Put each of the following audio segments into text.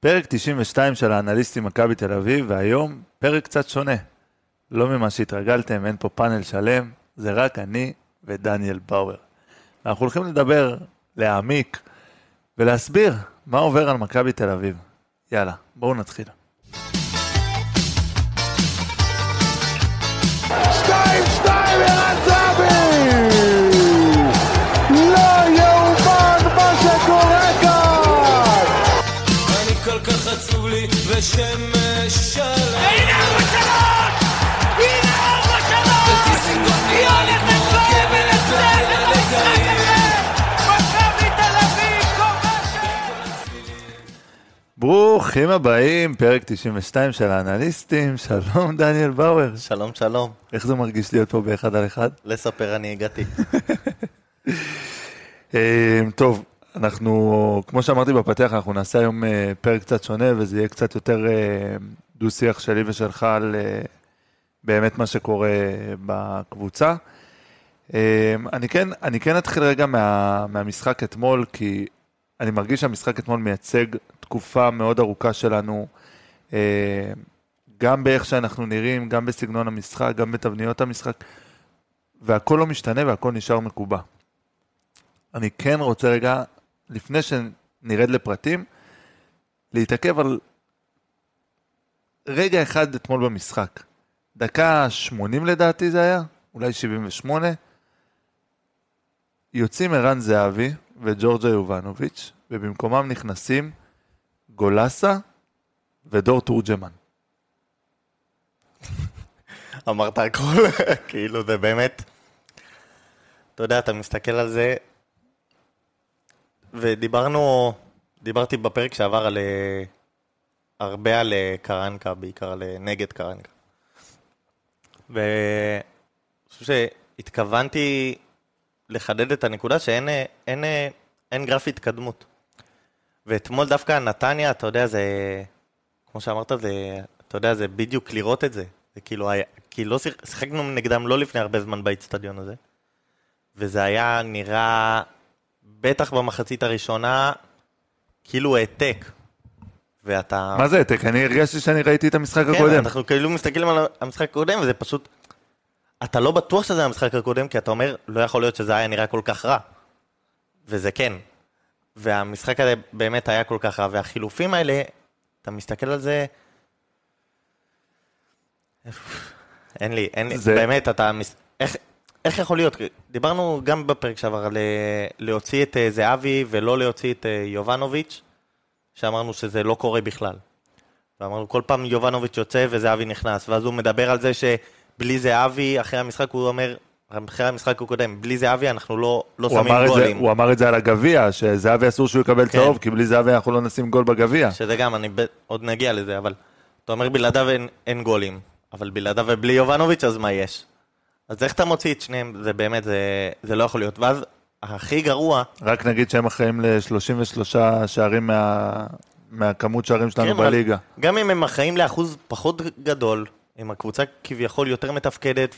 פרק 92 של האנליסטים מכבי תל אביב, והיום פרק קצת שונה. לא ממה שהתרגלתם, אין פה פאנל שלם, זה רק אני ודניאל באואר. אנחנו הולכים לדבר, להעמיק ולהסביר מה עובר על מכבי תל אביב. יאללה, בואו נתחיל. לי ושמש שלם הנה ארבע שלוש! הנה ארבע שלוש! וטיסינגוף היא נראה לי הולכת כמו רכבת את המשחק הזה! מכבי תל אביב כובשת! ברוכים הבאים, פרק 92 של האנליסטים, שלום דניאל באואר. שלום שלום, איך זה מרגיש להיות פה באחד על אחד? לספר אני הגעתי. אה, טוב, אנחנו, כמו שאמרתי בפתח, אנחנו נעשה היום אה, פרק קצת שונה, וזה יהיה קצת יותר אה, דו-שיח שלי ושלך על אה, באמת מה שקורה בקבוצה. אני כן, אני כן אתחיל רגע מה, מהמשחק אתמול, כי אני מרגיש שהמשחק אתמול מייצג תקופה מאוד ארוכה שלנו, גם באיך שאנחנו נראים, גם בסגנון המשחק, גם בתבניות המשחק, והכל לא משתנה והכל נשאר מקובע. אני כן רוצה רגע, לפני שנרד לפרטים, להתעכב על רגע אחד אתמול במשחק. דקה 80 לדעתי זה היה, אולי 78. יוצאים ערן זהבי וג'ורג'ה יובנוביץ', ובמקומם נכנסים גולסה ודור תורג'מן. אמרת הכל, כאילו זה באמת, אתה יודע, אתה מסתכל על זה, ודיברנו, דיברתי בפרק שעבר על, אה, הרבה על אה, קרנקה, בעיקר על אה, נגד קרנקה. ואני חושב שהתכוונתי לחדד את הנקודה שאין אין, אין גרף התקדמות. ואתמול דווקא נתניה, אתה יודע, זה, כמו שאמרת, זה, אתה יודע, זה בדיוק לראות את זה. זה כאילו היה, כי לא שיח, שיחקנו נגדם לא לפני הרבה זמן באיצטדיון הזה, וזה היה נראה, בטח במחצית הראשונה, כאילו העתק. ואתה... מה זה העתק? אני הרגשתי שאני ראיתי את המשחק כן, הקודם. אנחנו כאילו מסתכלים על המשחק הקודם, וזה פשוט... אתה לא בטוח שזה המשחק הקודם, כי אתה אומר, לא יכול להיות שזה היה נראה כל כך רע. וזה כן. והמשחק הזה באמת היה כל כך רע, והחילופים האלה, אתה מסתכל על זה... אין לי, אין לי, זה- באמת, אתה... מס- איך, איך יכול להיות? דיברנו גם בפרק שעבר על אה, להוציא את אה, זהבי ולא להוציא את אה, יובנוביץ', שאמרנו שזה לא קורה בכלל. ואמרנו, כל פעם יובנוביץ' יוצא וזהבי נכנס, ואז הוא מדבר על זה שבלי זהבי, אחרי המשחק הוא אומר, אחרי המשחק הקודם, בלי זהבי אנחנו לא, לא שמים את זה, גולים. הוא אמר את זה על הגביע, שזהבי אסור שהוא יקבל כן. צהוב, כי בלי זהבי אנחנו לא נשים גול בגביע. שזה גם, אני ב... עוד נגיע לזה, אבל אתה אומר בלעדיו אין, אין גולים, אבל בלעדיו ובלי יובנוביץ' אז מה יש? אז איך אתה מוציא את שניהם? זה באמת, זה, זה לא יכול להיות. ואז הכי גרוע, רק נגיד שהם אחראים ל-33 שערים מה... מהכמות שערים שלנו כן, בליגה. גם אם הם אחראים לאחוז פחות גדול, אם הקבוצה כביכול יותר מתפקדת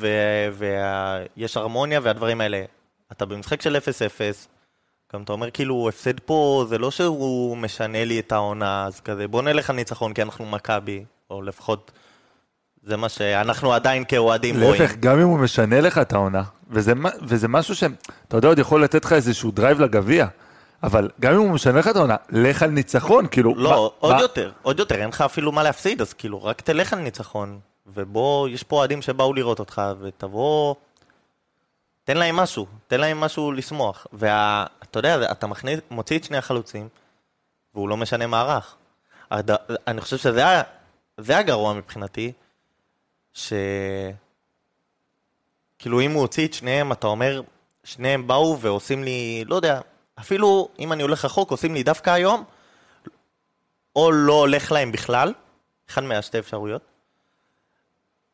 ויש הרמוניה והדברים האלה, אתה במשחק של 0-0, גם אתה אומר כאילו, הפסד פה זה לא שהוא משנה לי את העונה, אז כזה בוא נלך על ניצחון כי אנחנו מכבי, או לפחות זה מה שאנחנו עדיין כאוהדים רואים. להפך, גם אם הוא משנה לך את העונה, וזה, וזה משהו שאתה יודע, עוד יכול לתת לך איזשהו drive לגביע, אבל גם אם הוא משנה לך את העונה, לך על ניצחון, כאילו... לא, מה- עוד מה- יותר, עוד יותר, אין לך אפילו מה להפסיד, אז כאילו, רק תלך על ניצחון, ובוא, יש פה אוהדים שבאו לראות אותך, ותבוא, תן להם משהו, תן להם משהו לשמוח. ואתה יודע, אתה מכניס, מוציא את שני החלוצים, והוא לא משנה מערך. הד... אני חושב שזה היה, זה הגרוע מבחינתי, ש... כאילו, אם הוא הוציא את שניהם, אתה אומר, שניהם באו ועושים לי, לא יודע, אפילו אם אני הולך רחוק, עושים לי דווקא היום, או לא הולך להם בכלל, אחד מהשתי אפשרויות,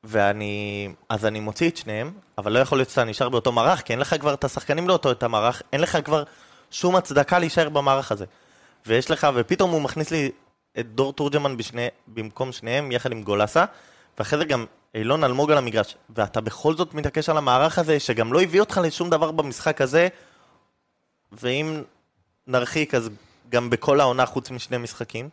ואני, אז אני מוציא את שניהם, אבל לא יכול להיות שאתה נשאר באותו מערך, כי אין לך כבר את השחקנים לאותו את המערך, אין לך כבר שום הצדקה להישאר במערך הזה. ויש לך, ופתאום הוא מכניס לי את דור תורג'מן בשני, במקום שניהם, יחד עם גולסה, ואחרי זה גם אילון אלמוג על המגרש, ואתה בכל זאת מתעקש על המערך הזה, שגם לא הביא אותך לשום דבר במשחק הזה, ואם נרחיק, אז גם בכל העונה חוץ משני משחקים.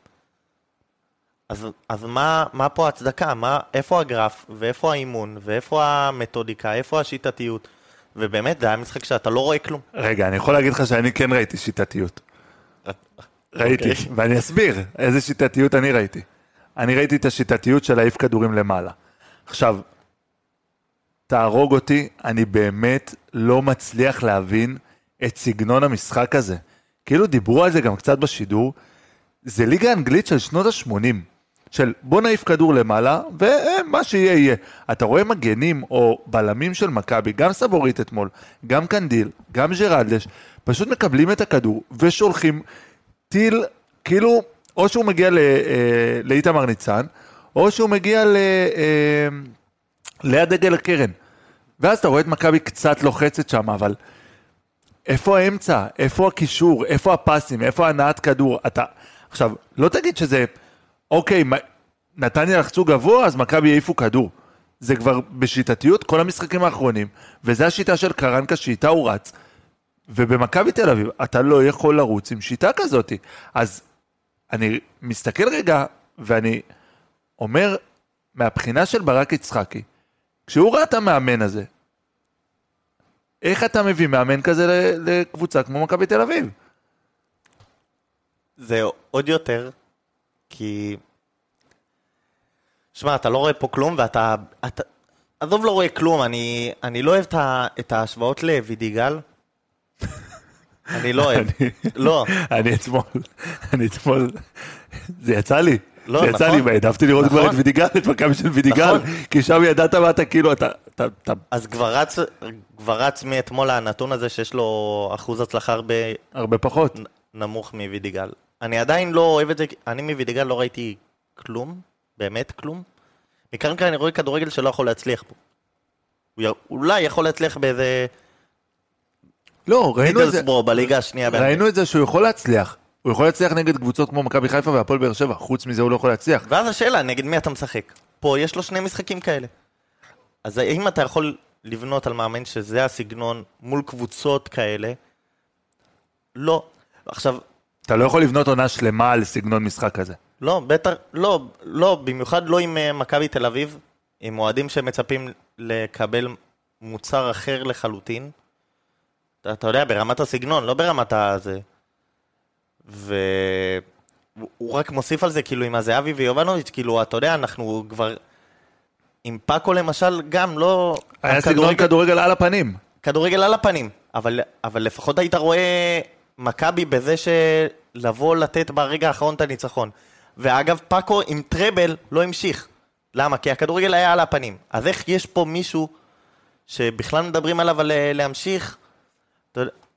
אז, אז מה, מה פה ההצדקה? מה, איפה הגרף, ואיפה האימון, ואיפה המתודיקה, איפה השיטתיות? ובאמת, זה היה משחק שאתה לא רואה כלום. רגע, אני יכול להגיד לך שאני כן ראיתי שיטתיות. ראיתי, אוקיי. ואני אסביר איזה שיטתיות אני ראיתי. אני ראיתי את השיטתיות של להעיף כדורים למעלה. עכשיו, תהרוג אותי, אני באמת לא מצליח להבין את סגנון המשחק הזה. כאילו דיברו על זה גם קצת בשידור, זה ליגה אנגלית של שנות ה-80. של בוא נעיף כדור למעלה, ומה שיהיה יהיה. אתה רואה מגנים או בלמים של מכבי, גם סבורית אתמול, גם קנדיל, גם ג'רלדש, פשוט מקבלים את הכדור ושולחים טיל, כאילו, או שהוא מגיע אה, לאיתמר ניצן, או שהוא מגיע ל... אה, ליד דגל הקרן. ואז אתה רואה את מכבי קצת לוחצת שם, אבל איפה האמצע? איפה הקישור? איפה הפסים? איפה הנעת כדור? אתה... עכשיו, לא תגיד שזה, אוקיי, נתניה לחצו גבוה, אז מכבי יעיפו כדור. זה כבר בשיטתיות כל המשחקים האחרונים, וזו השיטה של קרנקה שאיתה הוא רץ. ובמכבי תל אביב, אתה לא יכול לרוץ עם שיטה כזאת. אז אני מסתכל רגע, ואני אומר, מהבחינה של ברק יצחקי, כשהוא ראה את המאמן הזה, איך אתה מביא מאמן כזה לקבוצה כמו מכבי תל אביב? זה עוד יותר, כי... שמע, אתה לא רואה פה כלום, ואתה... אתה... עזוב, לא רואה כלום, אני, אני לא אוהב את, ההשוואות לוידיגל. אני לא אוהב. לא, אני אתמול, אני אתמול, זה יצא לי. לא, זה יצא נכון. לי, העדפתי לראות כבר נכון. את וידיגל, את מכבי של וידיגל, נכון. כי שם ידעת מה אתה כאילו, אתה, אז כבר רץ, מאתמול הנתון הזה שיש לו אחוז הצלחה הרבה הרבה פחות. נמוך מווידיגל. אני עדיין לא אוהב את זה, אני מווידיגל לא ראיתי כלום, באמת כלום. מקרנקה אני רואה כדורגל שלא יכול להצליח פה. הוא. אולי יכול להצליח באיזה לא, ראינו את זה, בליגה השנייה. ראינו את זה שהוא יכול להצליח. הוא יכול להצליח נגד קבוצות כמו מכבי חיפה והפועל באר שבע, חוץ מזה הוא לא יכול להצליח. ואז השאלה, נגד מי אתה משחק? פה יש לו שני משחקים כאלה. אז האם אתה יכול לבנות על מאמן שזה הסגנון מול קבוצות כאלה? לא. עכשיו, אתה לא יכול לבנות עונה שלמה על סגנון משחק כזה. לא, בטח, לא, לא, במיוחד לא עם אה, מכבי תל אביב, עם אוהדים שמצפים לקבל מוצר אחר לחלוטין. אתה, אתה יודע, ברמת הסגנון, לא ברמת הזה. והוא רק מוסיף על זה, כאילו, עם הזהבי ויובנוביץ', כאילו, אתה יודע, אנחנו כבר... עם פאקו למשל, גם לא... היה סגנון כדורגל על הפנים. כדורגל על הפנים, אבל, אבל לפחות היית רואה מכבי בזה שלבוא לתת ברגע האחרון את הניצחון. ואגב, פאקו עם טראבל לא המשיך. למה? כי הכדורגל היה על הפנים. אז איך יש פה מישהו שבכלל מדברים עליו על אה, להמשיך?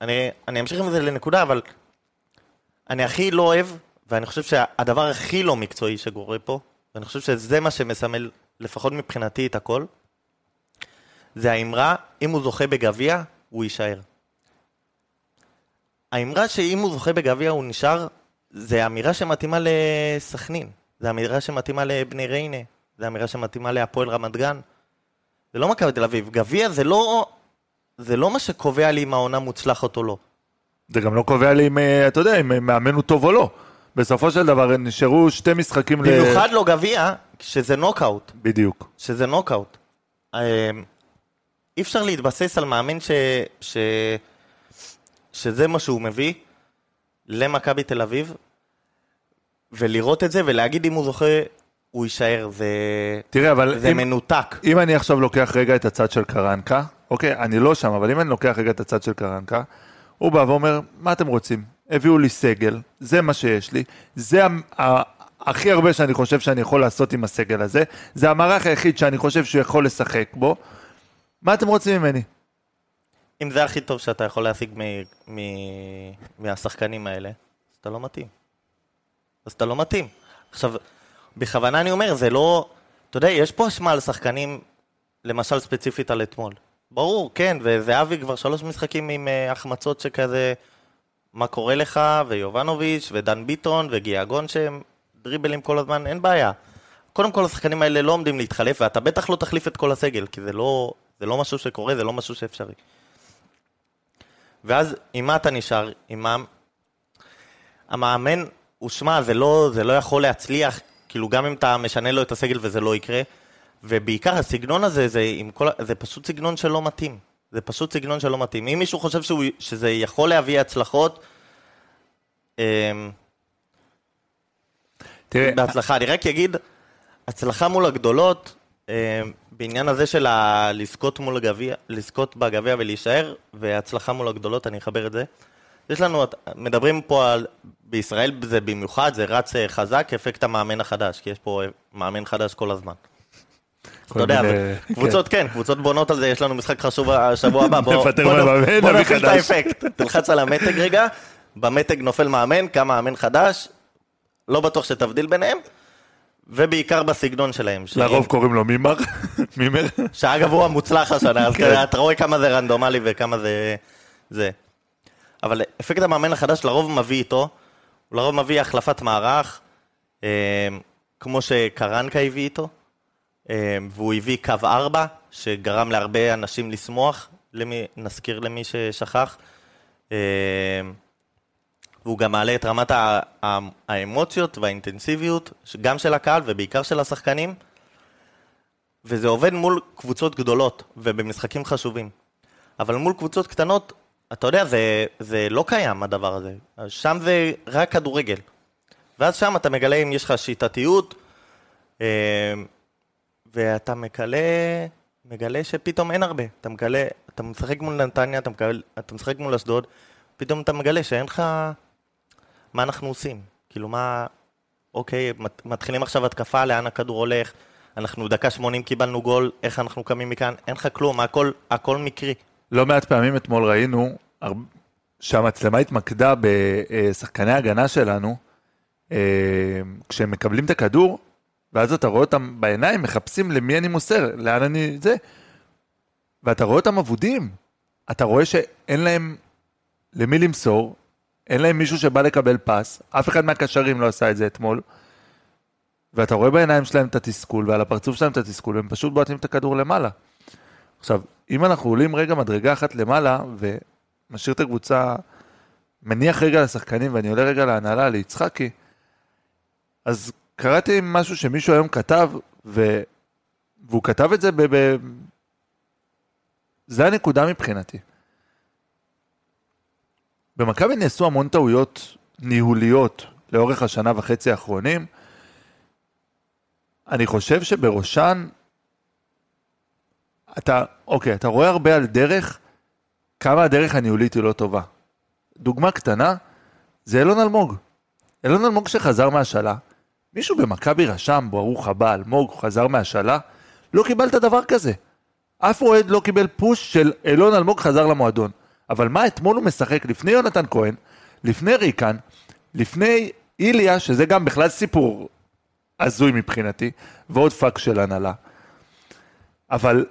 אני, אני אמשיך עם זה לנקודה, אבל אני הכי לא אוהב, ואני חושב שהדבר הכי לא מקצועי שקורה פה, ואני חושב שזה מה שמסמל, לפחות מבחינתי, את הכל, זה האמרה, אם הוא זוכה בגביע, הוא יישאר. האמרה שאם הוא זוכה בגביע הוא נשאר, זה אמירה שמתאימה לסכנין. זה אמירה שמתאימה לבני ריינה. זה אמירה שמתאימה להפועל רמת גן. זה לא מכבי תל אביב. גביע זה לא... זה לא מה שקובע לי אם העונה מוצלחת או לא. זה גם לא קובע לי אם, אה, אתה יודע, אם מאמן הוא טוב או לא. בסופו של דבר נשארו שתי משחקים ל... במיוחד לא גביע, שזה נוקאוט. בדיוק. שזה נוקאוט. אה, אי אפשר להתבסס על מאמן ש... ש... שזה מה שהוא מביא למכבי תל אביב, ולראות את זה ולהגיד אם הוא זוכה, הוא יישאר. זה, תראה, אבל זה אם, מנותק. אם אני עכשיו לוקח רגע את הצד של קרנקה, אוקיי, אני לא שם, אבל אם אני לוקח רגע את הצד של קרנקה, הוא בא ואומר, מה אתם רוצים? הביאו לי סגל, זה מה שיש לי, זה הכי הרבה שאני חושב שאני יכול לעשות עם הסגל הזה, זה המערך היחיד שאני חושב שהוא יכול לשחק בו, מה אתם רוצים ממני? אם זה הכי טוב שאתה יכול להשיג מ... מ... מהשחקנים האלה, אז אתה לא מתאים. אז אתה לא מתאים. עכשיו, בכוונה אני אומר, זה לא... אתה יודע, יש פה אשמה על שחקנים, למשל ספציפית על אתמול. ברור, כן, וזהבי כבר שלוש משחקים עם uh, החמצות שכזה, מה קורה לך, ויובנוביץ', ודן ביטון, וגיאגון שהם דריבלים כל הזמן, אין בעיה. קודם כל השחקנים האלה לא עומדים להתחלף, ואתה בטח לא תחליף את כל הסגל, כי זה לא, זה לא משהו שקורה, זה לא משהו שאפשרי. ואז עם מה אתה נשאר? עם מה... המאמן, הוא שמע, זה לא, זה לא יכול להצליח, כאילו גם אם אתה משנה לו את הסגל וזה לא יקרה, ובעיקר הסגנון הזה, זה, כל, זה פשוט סגנון שלא מתאים. זה פשוט סגנון שלא מתאים. אם מישהו חושב שהוא, שזה יכול להביא הצלחות, אמ, תראה, בהצלחה. אני רק אגיד, הצלחה מול הגדולות, אה, בעניין הזה של ה- לזכות מול הגביע, לזכות בגביע ולהישאר, והצלחה מול הגדולות, אני אחבר את זה. יש לנו, מדברים פה על, בישראל זה במיוחד, זה רץ אה, חזק, אפקט המאמן החדש, כי יש פה אה, מאמן חדש כל הזמן. אתה יודע, ו- קבוצות כן, קבוצות בונות על זה, יש לנו משחק חשוב השבוע הבא, בוא נפעיל את. האפקט. תלחץ על המתג רגע, במתג נופל מאמן, קם מאמן חדש, לא בטוח שתבדיל ביניהם, ובעיקר בסגנון שלהם. לרוב קוראים לו מימר, מימר. שאגב הוא המוצלח השנה, אז כן. אתה רואה כמה זה רנדומלי וכמה זה... זה. אבל אפקט המאמן החדש לרוב מביא איתו, הוא לרוב מביא החלפת מערך, אה, כמו שקרנקה הביא איתו, והוא הביא קו 4, שגרם להרבה אנשים לשמוח, למי, נזכיר למי ששכח. אה, והוא גם מעלה את רמת האמוציות והאינטנסיביות, גם של הקהל ובעיקר של השחקנים. וזה עובד מול קבוצות גדולות ובמשחקים חשובים. אבל מול קבוצות קטנות, אתה יודע, זה, זה לא קיים הדבר הזה. שם זה רק כדורגל. ואז שם אתה מגלה אם יש לך שיטתיות, אה, ואתה מגלה, מגלה שפתאום אין הרבה. אתה מגלה, אתה משחק מול נתניה, אתה, מגלה, אתה משחק מול אשדוד, פתאום אתה מגלה שאין לך... מה אנחנו עושים? כאילו מה... אוקיי, מת- מתחילים עכשיו התקפה, לאן הכדור הולך? אנחנו דקה 80 קיבלנו גול, איך אנחנו קמים מכאן? אין לך כלום, הכל, הכל מקרי. לא מעט פעמים אתמול ראינו שהמצלמה התמקדה בשחקני ההגנה שלנו, אה, כשהם מקבלים את הכדור, ואז אתה רואה אותם בעיניים, מחפשים למי אני מוסר, לאן אני... זה. ואתה רואה אותם אבודים. אתה רואה שאין להם למי למסור, אין להם מישהו שבא לקבל פס, אף אחד מהקשרים לא עשה את זה אתמול. ואתה רואה בעיניים שלהם את התסכול, ועל הפרצוף שלהם את התסכול, והם פשוט בועטים את הכדור למעלה. עכשיו, אם אנחנו עולים רגע מדרגה אחת למעלה, ומשאיר את הקבוצה, מניח רגע לשחקנים, ואני עולה רגע להנהלה, ליצחקי, אז קראתי משהו שמישהו היום כתב, ו... והוא כתב את זה ב... ב... זה הנקודה מבחינתי. במכבי נעשו המון טעויות ניהוליות לאורך השנה וחצי האחרונים. אני חושב שבראשן, אתה, אוקיי, אתה רואה הרבה על דרך, כמה הדרך הניהולית היא לא טובה. דוגמה קטנה, זה אילון אלמוג. אילון אלמוג שחזר מהשאלה, מישהו במכבי רשם, ברוך הבא, אלמוג, חזר מהשאלה, לא קיבלת דבר כזה. אף אוהד לא קיבל push של אילון אלמוג חזר למועדון. אבל מה אתמול הוא משחק לפני יונתן כהן, לפני ריקן, לפני איליה, שזה גם בכלל סיפור הזוי מבחינתי, ועוד פאק של הנהלה. אבל,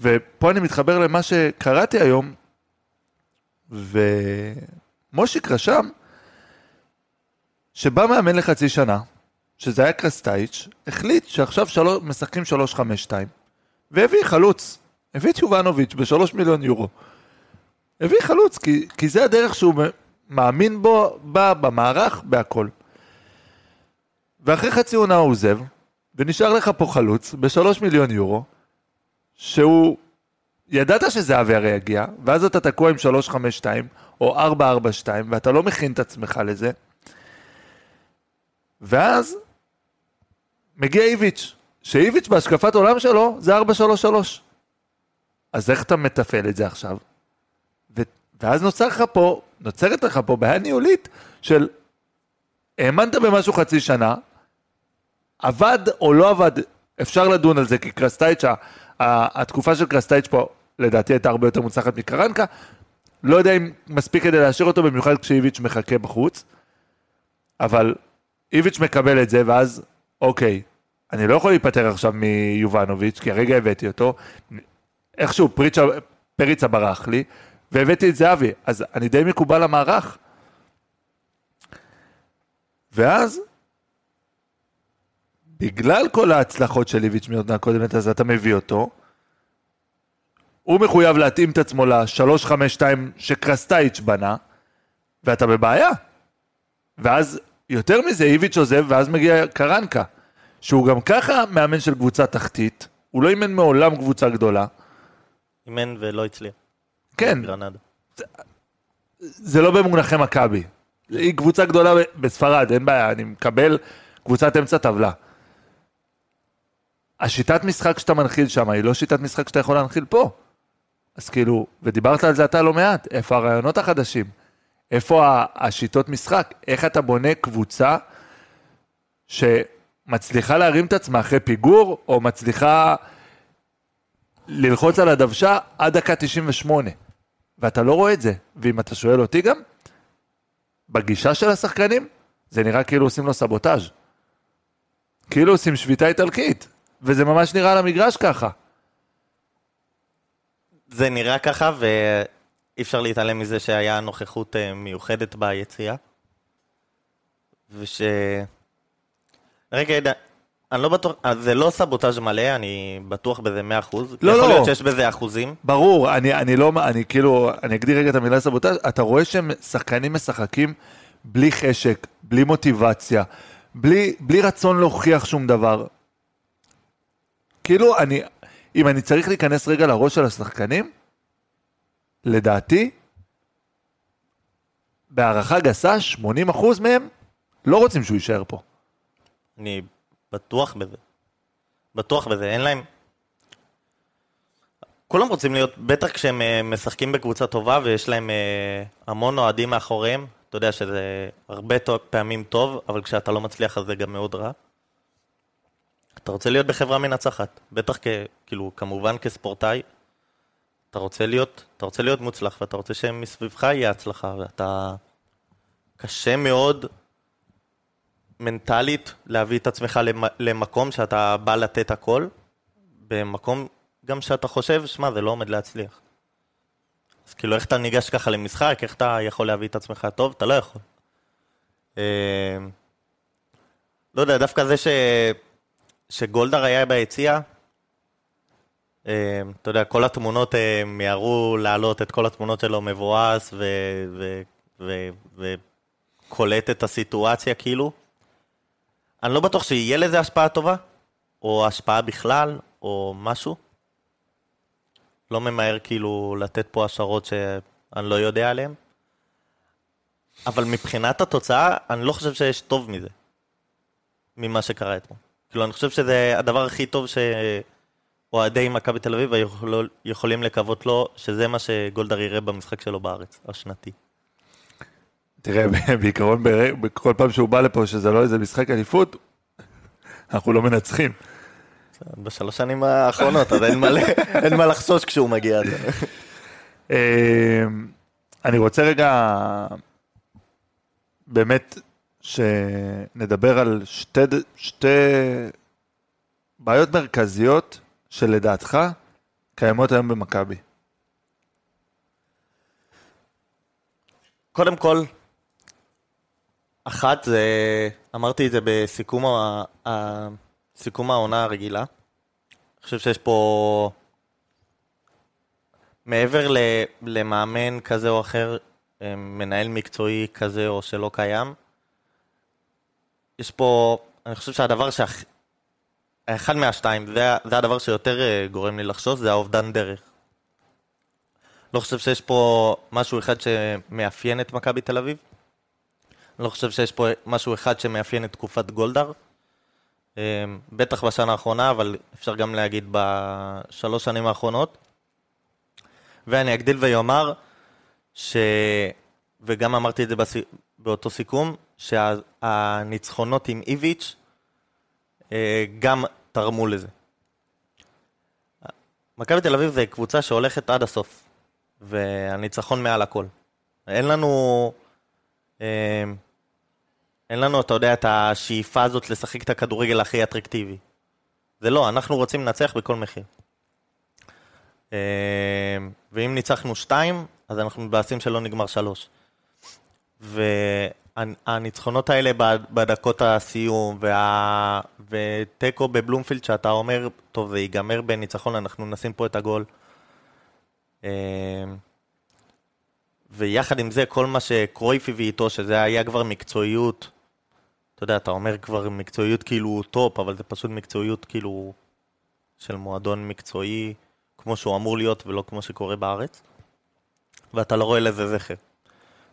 ופה אני מתחבר למה שקראתי היום, ומושיק רשם שבא מאמן לחצי שנה, שזה היה קרסטייץ', החליט שעכשיו שלוש, משחקים 3-5-2, והביא חלוץ, הביא את יובנוביץ' בשלוש מיליון יורו. הביא חלוץ, כי, כי זה הדרך שהוא מאמין בו, בא במערך, בהכל. ואחרי חצי עונה הוא עוזב, ונשאר לך פה חלוץ בשלוש מיליון יורו, שהוא... ידעת שזהבי הרי יגיע, ואז אתה תקוע עם 352 או 442, ואתה לא מכין את עצמך לזה. ואז מגיע איביץ', שאיביץ' בהשקפת עולם שלו זה 433. אז איך אתה מתפעל את זה עכשיו? ו- ואז נוצר לך פה, נוצרת לך פה בעיה ניהולית של האמנת במשהו חצי שנה, עבד או לא עבד, אפשר לדון על זה, כי קרסטייץ', התקופה של קרסטייץ' פה לדעתי הייתה הרבה יותר מוצלחת מקרנקה, לא יודע אם מספיק כדי להשאיר אותו, במיוחד כשאיביץ' מחכה בחוץ, אבל איביץ' מקבל את זה, ואז אוקיי, אני לא יכול להיפטר עכשיו מיובנוביץ', כי הרגע הבאתי אותו, איכשהו פריצ'ה, פריצה ברח לי, והבאתי את זהבי, אז אני די מקובל למערך. ואז, בגלל כל ההצלחות של איביץ' מעונה הקודמת, אז אתה מביא אותו, הוא מחויב להתאים את עצמו ל-352 שקרסטייץ' בנה, ואתה בבעיה. ואז יותר מזה, איביץ' עוזב, ואז מגיע קרנקה, שהוא גם ככה מאמן של קבוצה תחתית, הוא לא אימן מעולם קבוצה גדולה. אימן ולא הצליח. כן, גרנדה. זה לא במונחי מכבי. היא קבוצה גדולה בספרד, אין בעיה, אני מקבל קבוצת אמצע טבלה. השיטת משחק שאתה מנחיל שם היא לא שיטת משחק שאתה יכול להנחיל פה. אז כאילו, ודיברת על זה אתה לא מעט, איפה הרעיונות החדשים? איפה השיטות משחק? איך אתה בונה קבוצה שמצליחה להרים את עצמה אחרי פיגור, או מצליחה ללחוץ על הדוושה עד דקה 98. ואתה לא רואה את זה. ואם אתה שואל אותי גם, בגישה של השחקנים, זה נראה כאילו עושים לו סבוטאז'. כאילו עושים שביתה איטלקית, וזה ממש נראה על המגרש ככה. זה נראה ככה, ואי אפשר להתעלם מזה שהיה נוכחות אה, מיוחדת ביציאה. וש... רגע, ידע, אני לא בטוח, אז זה לא סבוטאז' מלא, אני בטוח בזה 100%. לא, יכול לא. להיות שיש בזה אחוזים. ברור, אני, אני לא, אני כאילו, אני אגדיר רגע את המילה סבוטאז', אתה רואה שהם שחקנים משחקים בלי חשק, בלי מוטיבציה, בלי, בלי רצון להוכיח שום דבר. כאילו, אני, אם אני צריך להיכנס רגע לראש של השחקנים, לדעתי, בהערכה גסה, 80% מהם לא רוצים שהוא יישאר פה. אני בטוח בזה. בטוח בזה, אין להם... כולם רוצים להיות, בטח כשהם אה, משחקים בקבוצה טובה ויש להם אה, המון אוהדים מאחוריהם, אתה יודע שזה הרבה פעמים טוב, אבל כשאתה לא מצליח אז זה גם מאוד רע. אתה רוצה להיות בחברה מנצחת, בטח כ... כאילו, כמובן כספורטאי, אתה רוצה להיות, אתה רוצה להיות מוצלח ואתה רוצה שמסביבך יהיה הצלחה, ואתה... קשה מאוד מנטלית להביא את עצמך למ- למקום שאתה בא לתת הכל, במקום גם שאתה חושב, שמע, זה לא עומד להצליח. אז כאילו, איך אתה ניגש ככה למשחק, איך אתה יכול להביא את עצמך טוב? אתה לא יכול. אה, לא יודע, דווקא זה ש... שגולדהר היה ביציע, אתה יודע, כל התמונות אה, מיהרו להעלות את כל התמונות שלו מבואס ו... ו... ו... ו... קולט את הסיטואציה כאילו. אני לא בטוח שיהיה לזה השפעה טובה, או השפעה בכלל, או משהו. לא ממהר כאילו לתת פה השערות שאני לא יודע עליהן. אבל מבחינת התוצאה, אני לא חושב שיש טוב מזה. ממה שקרה אתמול. כאילו, אני חושב שזה הדבר הכי טוב שאוהדי מכבי תל אביב יכול, יכולים לקוות לו, שזה מה שגולדהר יראה במשחק שלו בארץ, השנתי. תראה, בעיקרון, בכל פעם שהוא בא לפה, שזה לא איזה משחק אליפות, אנחנו לא מנצחים. בשלוש שנים האחרונות, אז אין, מלא, אין מה לחשוש כשהוא מגיע. אה, אני רוצה רגע, באמת, שנדבר על שתי, שתי בעיות מרכזיות שלדעתך קיימות היום במכבי. קודם כל, אחת זה, אמרתי את זה בסיכום ה- ה- סיכום העונה הרגילה. אני חושב שיש פה, מעבר ל- למאמן כזה או אחר, אה, מנהל מקצועי כזה או שלא קיים, יש פה, אני חושב שהדבר שהכ... אחד מהשתיים, זה, זה הדבר שיותר אה, גורם לי לחשוש, זה האובדן דרך. לא חושב שיש פה משהו אחד שמאפיין את מכבי תל אביב. לא חושב שיש פה משהו אחד שמאפיין את תקופת גולדהר. אה, בטח בשנה האחרונה, אבל אפשר גם להגיד בשלוש שנים האחרונות. ואני אגדיל ואומר, ש... וגם אמרתי את זה בס... באותו סיכום, שהניצחונות עם איביץ' גם תרמו לזה. מכבי תל אביב זה קבוצה שהולכת עד הסוף, והניצחון מעל הכל. אין לנו, אה, אין לנו, אתה יודע, את השאיפה הזאת לשחק את הכדורגל הכי אטרקטיבי. זה לא, אנחנו רוצים לנצח בכל מחיר. אה, ואם ניצחנו שתיים, אז אנחנו מתבאסים שלא נגמר שלוש. והניצחונות האלה בד- בדקות הסיום, וה... ותיקו בבלומפילד, שאתה אומר, טוב, זה ייגמר בניצחון, אנחנו נשים פה את הגול. אה, ויחד עם זה, כל מה שקרויף הביא איתו, שזה היה כבר מקצועיות, אתה יודע, אתה אומר כבר מקצועיות כאילו top, אבל זה פשוט מקצועיות כאילו של מועדון מקצועי, כמו שהוא אמור להיות ולא כמו שקורה בארץ. ואתה לא רואה לזה זכר.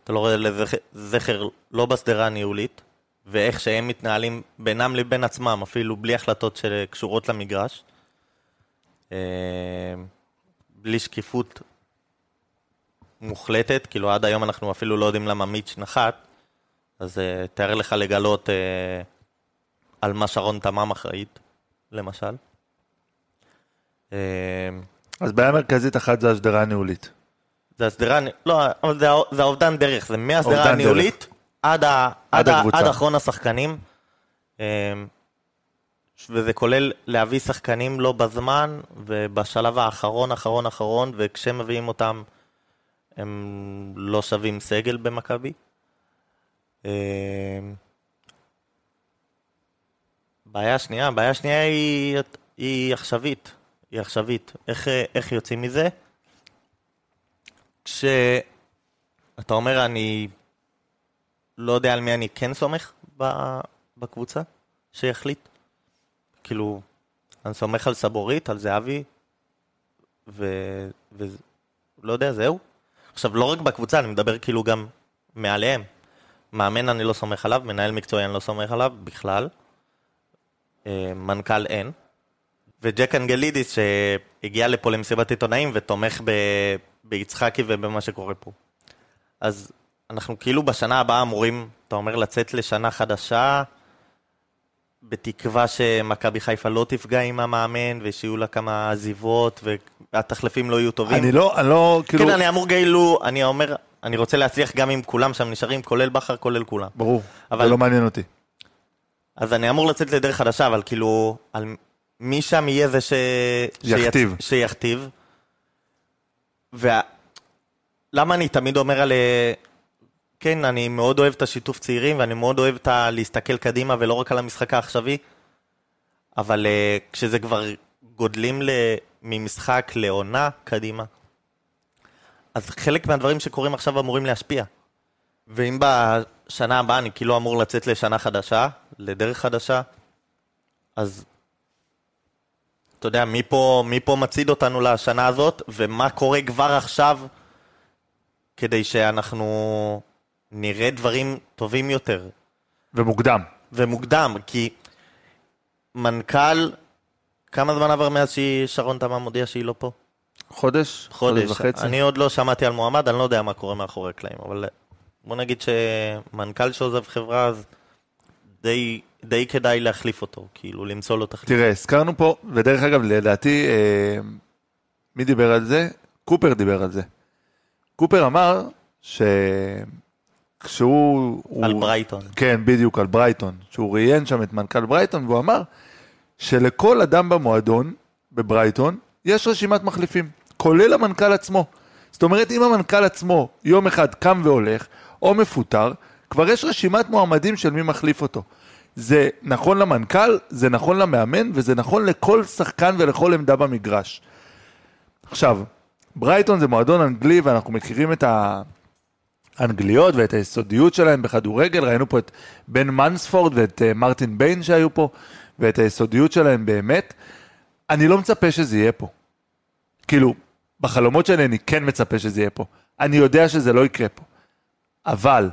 אתה לא רואה לזה זכר לא בשדרה הניהולית, ואיך שהם מתנהלים בינם לבין עצמם, אפילו בלי החלטות שקשורות למגרש. אה, בלי שקיפות מוחלטת, כאילו עד היום אנחנו אפילו לא יודעים למה מיץ' נחת, אז uh, תאר לך לגלות uh, על מה שרון תמם אחראית, למשל. אז בעיה מרכזית אחת זה השדרה הניהולית. זה השדרה, לא, אבל זה, זה האובדן דרך, זה מהשדרה הניהולית עד, ה, עד עד. עד אחרון השחקנים. אמ, וזה כולל להביא שחקנים לא בזמן, ובשלב האחרון, אחרון, אחרון, וכשהם מביאים אותם, הם לא שווים סגל במכבי. אמ, בעיה שנייה, בעיה שנייה היא, היא עכשווית. היא עכשווית. איך, איך יוצאים מזה? כשאתה אומר, אני לא יודע על מי אני כן סומך בקבוצה, שיחליט. כאילו, אני סומך על סבורית, על זהבי, ו... ו... לא יודע, זהו. עכשיו, לא רק בקבוצה, אני מדבר כאילו גם מעליהם. מאמן אני לא סומך עליו, מנהל מקצועי אני לא סומך עליו בכלל. אה, מנכ"ל אין. וג'ק אנגלידיס שהגיע לפה למסיבת עיתונאים ותומך ב... ביצחקי ובמה שקורה פה. אז אנחנו כאילו בשנה הבאה אמורים, אתה אומר, לצאת לשנה חדשה, בתקווה שמכבי חיפה לא תפגע עם המאמן, ושיהיו לה כמה עזיבות, והתחלפים לא יהיו טובים. אני לא, אני לא, כאילו, כן, אני אמור כאילו, אני אומר, אני רוצה להצליח גם עם כולם שם נשארים, כולל בכר, כולל כולם. ברור, אבל- זה לא מעניין אותי. אז אני אמור לצאת לדרך חדשה, אבל כאילו, על מי שם יהיה זה ש... יכתיב. שיצ... שיכתיב. ולמה אני תמיד אומר על... אה, כן, אני מאוד אוהב את השיתוף צעירים, ואני מאוד אוהב את ה... להסתכל קדימה ולא רק על המשחק העכשווי, אבל אה, כשזה כבר גודלים ל... ממשחק לעונה קדימה, אז חלק מהדברים שקורים עכשיו אמורים להשפיע. ואם בשנה הבאה אני כאילו אמור לצאת לשנה חדשה, לדרך חדשה, אז אתה יודע, מי פה, מי פה מצעיד אותנו לשנה הזאת, ומה קורה כבר עכשיו כדי שאנחנו נראה דברים טובים יותר, ומוקדם. ומוקדם, כי מנכ"ל, כמה זמן עבר מאז ששרון תמם הודיעה שהיא לא פה? חודש? חודש. וחצי? אני עוד לא שמעתי על מועמד, אני לא יודע מה קורה מאחורי הקלעים, אבל בוא נגיד שמנכ"ל שעוזב חברה, אז די, די כדאי להחליף אותו, כאילו למצוא לו תחליף. תראה, הזכרנו פה, ודרך אגב, לדעתי, אה, מי דיבר על זה? קופר דיבר על זה. קופר אמר שכשהוא... על הוא- ברייטון. כן, בדיוק, על ברייטון. שהוא ראיין שם את מנכ"ל ברייטון, והוא אמר שלכל אדם במועדון, בברייטון, יש רשימת מחליפים, כולל המנכ"ל עצמו. זאת אומרת, אם המנכ"ל עצמו יום אחד קם והולך, או מפוטר, כבר יש רשימת מועמדים של מי מחליף אותו. זה נכון למנכ"ל, זה נכון למאמן, וזה נכון לכל שחקן ולכל עמדה במגרש. עכשיו, ברייטון זה מועדון אנגלי, ואנחנו מכירים את. האנגליות ואת היסודיות שלהם בכדורגל, ראינו פה את בן מנספורד ואת uh, מרטין ביין שהיו פה, ואת היסודיות שלהם באמת. אני לא מצפה שזה יהיה פה. כאילו, בחלומות שלי אני כן מצפה שזה יהיה פה. אני יודע שזה לא יקרה פה. אבל,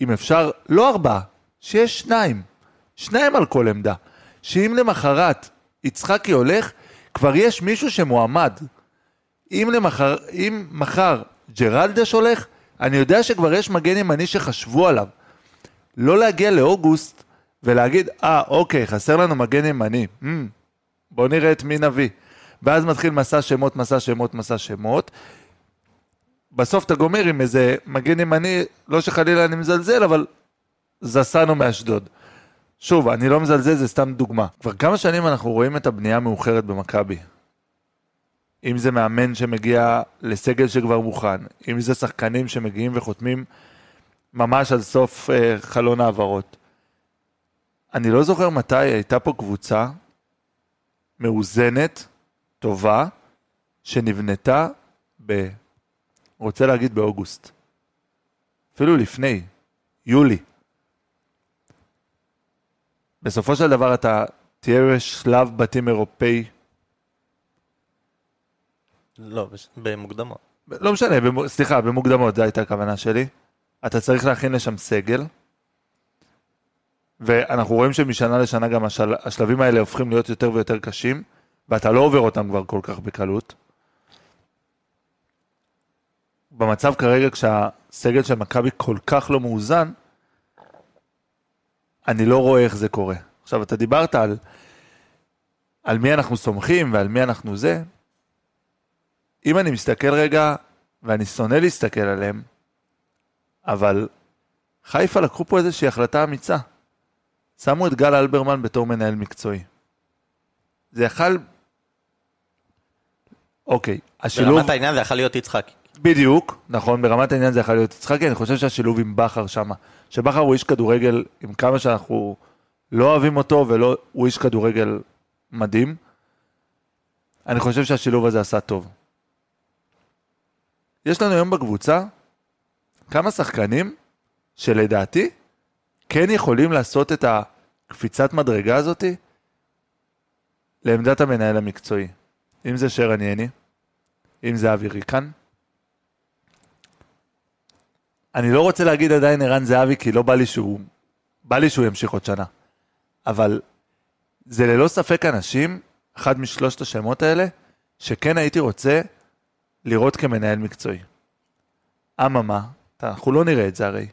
אם אפשר, לא ארבעה, שיש שניים. שניים על כל עמדה. שאם למחרת יצחקי הולך, כבר יש מישהו שמועמד. אם, למחר, אם מחר ג'רלדש הולך, אני יודע שכבר יש מגן ימני שחשבו עליו. לא להגיע לאוגוסט ולהגיד, אה, אוקיי, חסר לנו מגן ימני. Hmm, בוא נראה את מי נביא. ואז מתחיל מסע שמות, מסע שמות, מסע שמות. בסוף אתה גומר עם איזה מגן ימני, לא שחלילה אני מזלזל, אבל זסנו מאשדוד. שוב, אני לא מזלזל, זה סתם דוגמה. כבר כמה שנים אנחנו רואים את הבנייה המאוחרת במכבי. אם זה מאמן שמגיע לסגל שכבר מוכן, אם זה שחקנים שמגיעים וחותמים ממש על סוף אה, חלון העברות. אני לא זוכר מתי הייתה פה קבוצה מאוזנת, טובה, שנבנתה ב... רוצה להגיד באוגוסט. אפילו לפני, יולי. בסופו של דבר אתה תהיה בשלב בתים אירופאי, לא, במוקדמות. לא משנה, במו- סליחה, במוקדמות, זו הייתה הכוונה שלי. אתה צריך להכין לשם סגל, ואנחנו רואים שמשנה לשנה גם השל... השלבים האלה הופכים להיות יותר ויותר קשים, ואתה לא עובר אותם כבר כל כך בקלות. במצב כרגע, כשהסגל של מכבי כל כך לא מאוזן, אני לא רואה איך זה קורה. עכשיו, אתה דיברת על, על מי אנחנו סומכים ועל מי אנחנו זה. אם אני מסתכל רגע, ואני שונא להסתכל עליהם, אבל חיפה לקחו פה איזושהי החלטה אמיצה. שמו את גל אלברמן בתור מנהל מקצועי. זה יכל... אוקיי, השילוב... ברמת העניין זה יכול להיות יצחקי. בדיוק, נכון, ברמת העניין זה יכול להיות יצחקי, אני חושב שהשילוב עם בכר שמה, שבכר הוא איש כדורגל, עם כמה שאנחנו לא אוהבים אותו, ולא, הוא איש כדורגל מדהים, אני חושב שהשילוב הזה עשה טוב. יש לנו היום בקבוצה כמה שחקנים שלדעתי כן יכולים לעשות את הקפיצת מדרגה הזאתי לעמדת המנהל המקצועי. אם זה שרן יני, אם זה אבי ריקן, אני לא רוצה להגיד עדיין ערן זהבי, כי לא בא לי שהוא... בא לי שהוא ימשיך עוד שנה. אבל זה ללא ספק אנשים, אחד משלושת השמות האלה, שכן הייתי רוצה לראות כמנהל מקצועי. אממה, אנחנו לא נראה את זה הרי.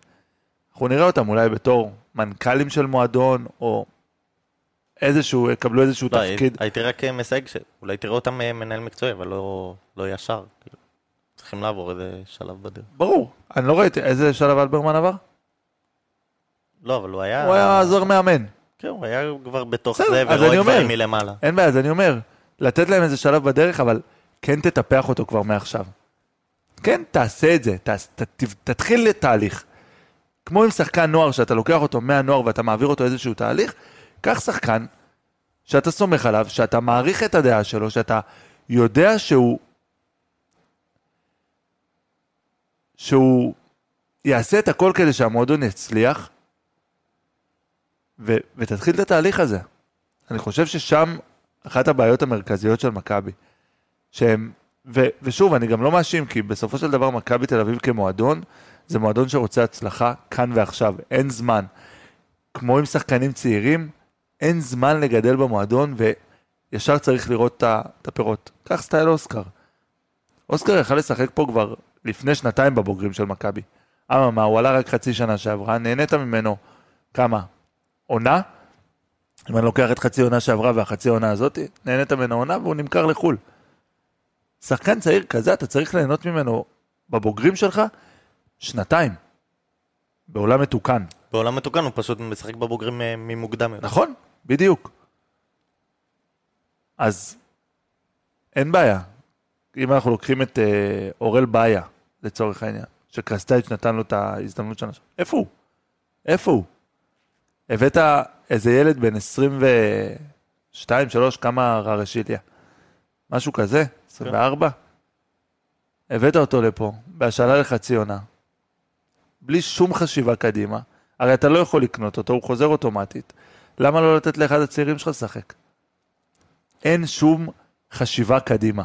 אנחנו נראה אותם אולי בתור מנכ"לים של מועדון, או איזשהו, יקבלו איזשהו לא, תפקיד. הייתי רק אה, מסייג שאולי תראה אותם אה, מנהל מקצועי, אבל לא לא ישר. כאילו. צריכים לעבור איזה שלב בדרך. ברור. אני לא ראיתי, איזה שלב אלברמן עבר? לא, אבל הוא היה... הוא היה עוזר מאמן. כן, הוא היה כבר בתוך זה, ורואה. דברים מלמעלה. אין בעיה, אז אני אומר, לתת להם איזה שלב בדרך, אבל כן תטפח אותו כבר מעכשיו. כן, תעשה את זה, תתחיל לתהליך. כמו עם שחקן נוער, שאתה לוקח אותו מהנוער ואתה מעביר אותו איזשהו תהליך, קח שחקן שאתה סומך עליו, שאתה מעריך את הדעה שלו, שאתה יודע שהוא... שהוא יעשה את הכל כדי שהמועדון יצליח, ו, ותתחיל את התהליך הזה. אני חושב ששם אחת הבעיות המרכזיות של מכבי. שהם, ו, ושוב, אני גם לא מאשים, כי בסופו של דבר מכבי תל אביב כמועדון, זה מועדון שרוצה הצלחה כאן ועכשיו, אין זמן. כמו עם שחקנים צעירים, אין זמן לגדל במועדון, וישר צריך לראות את הפירות. קח סטייל אוסקר. אוסקר יכל לשחק פה כבר לפני שנתיים בבוגרים של מכבי. אממה, הוא עלה רק חצי שנה שעברה, נהנית ממנו כמה? עונה? אם אני לוקח את חצי עונה שעברה והחצי עונה הזאת, נהנית ממנו עונה והוא נמכר לחו"ל. שחקן צעיר כזה, אתה צריך ליהנות ממנו בבוגרים שלך שנתיים. בעולם מתוקן. בעולם מתוקן הוא פשוט משחק בבוגרים אה, ממוקדם. נכון, בדיוק. אז אין בעיה. אם אנחנו לוקחים את אה, אורל באיה, לצורך העניין, שקרסטייץ' נתן לו את ההזדמנות שנה, איפה הוא? איפה הוא? הבאת איזה ילד בן 22, 3, כמה ררשיליה? משהו כזה? 24? הבאת אותו לפה, בהשאלה לחצי עונה, בלי שום חשיבה קדימה. הרי אתה לא יכול לקנות אותו, הוא חוזר אוטומטית. למה לא לתת לאחד הצעירים שלך לשחק? אין שום חשיבה קדימה.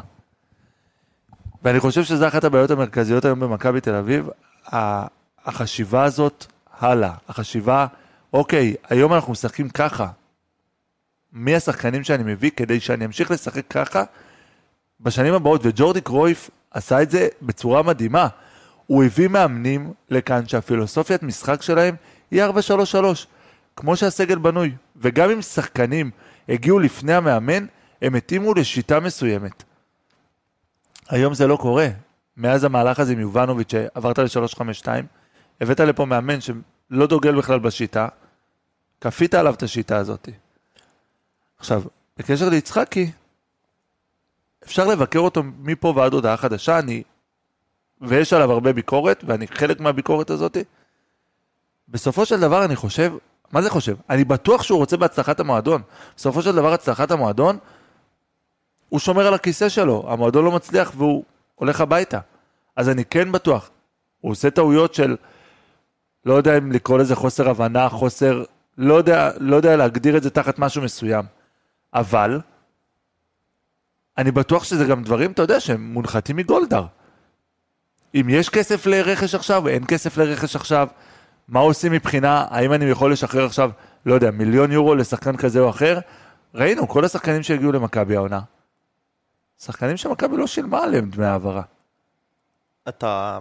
ואני חושב שזו אחת הבעיות המרכזיות היום במכבי תל אביב, החשיבה הזאת הלאה. החשיבה, אוקיי, היום אנחנו משחקים ככה. מי השחקנים שאני מביא כדי שאני אמשיך לשחק ככה בשנים הבאות, וג'ורדי קרויף עשה את זה בצורה מדהימה. הוא הביא מאמנים לכאן שהפילוסופיית משחק שלהם היא 4-3-3, כמו שהסגל בנוי. וגם אם שחקנים הגיעו לפני המאמן, הם התאימו לשיטה מסוימת. היום זה לא קורה. מאז המהלך הזה עם יובנוביץ' שעברת ל-352, הבאת לפה מאמן שלא דוגל בכלל בשיטה, כפית עליו את השיטה הזאת. עכשיו, בקשר ליצחקי, אפשר לבקר אותו מפה ועד הודעה חדשה, אני... ויש עליו הרבה ביקורת, ואני חלק מהביקורת הזאת. בסופו של דבר אני חושב, מה זה חושב? אני בטוח שהוא רוצה בהצלחת המועדון. בסופו של דבר הצלחת המועדון, הוא שומר על הכיסא שלו, המועדון לא מצליח והוא הולך הביתה. אז אני כן בטוח, הוא עושה טעויות של, לא יודע אם לקרוא לזה חוסר הבנה, חוסר לא יודע, לא יודע להגדיר את זה תחת משהו מסוים. אבל, אני בטוח שזה גם דברים, אתה יודע, שהם מונחתים מגולדהר. אם יש כסף לרכש עכשיו, אין כסף לרכש עכשיו, מה עושים מבחינה, האם אני יכול לשחרר עכשיו, לא יודע, מיליון יורו לשחקן כזה או אחר? ראינו, כל השחקנים שהגיעו למכבי העונה, שחקנים שמכבי לא שילמה עליהם דמי העברה. אתה...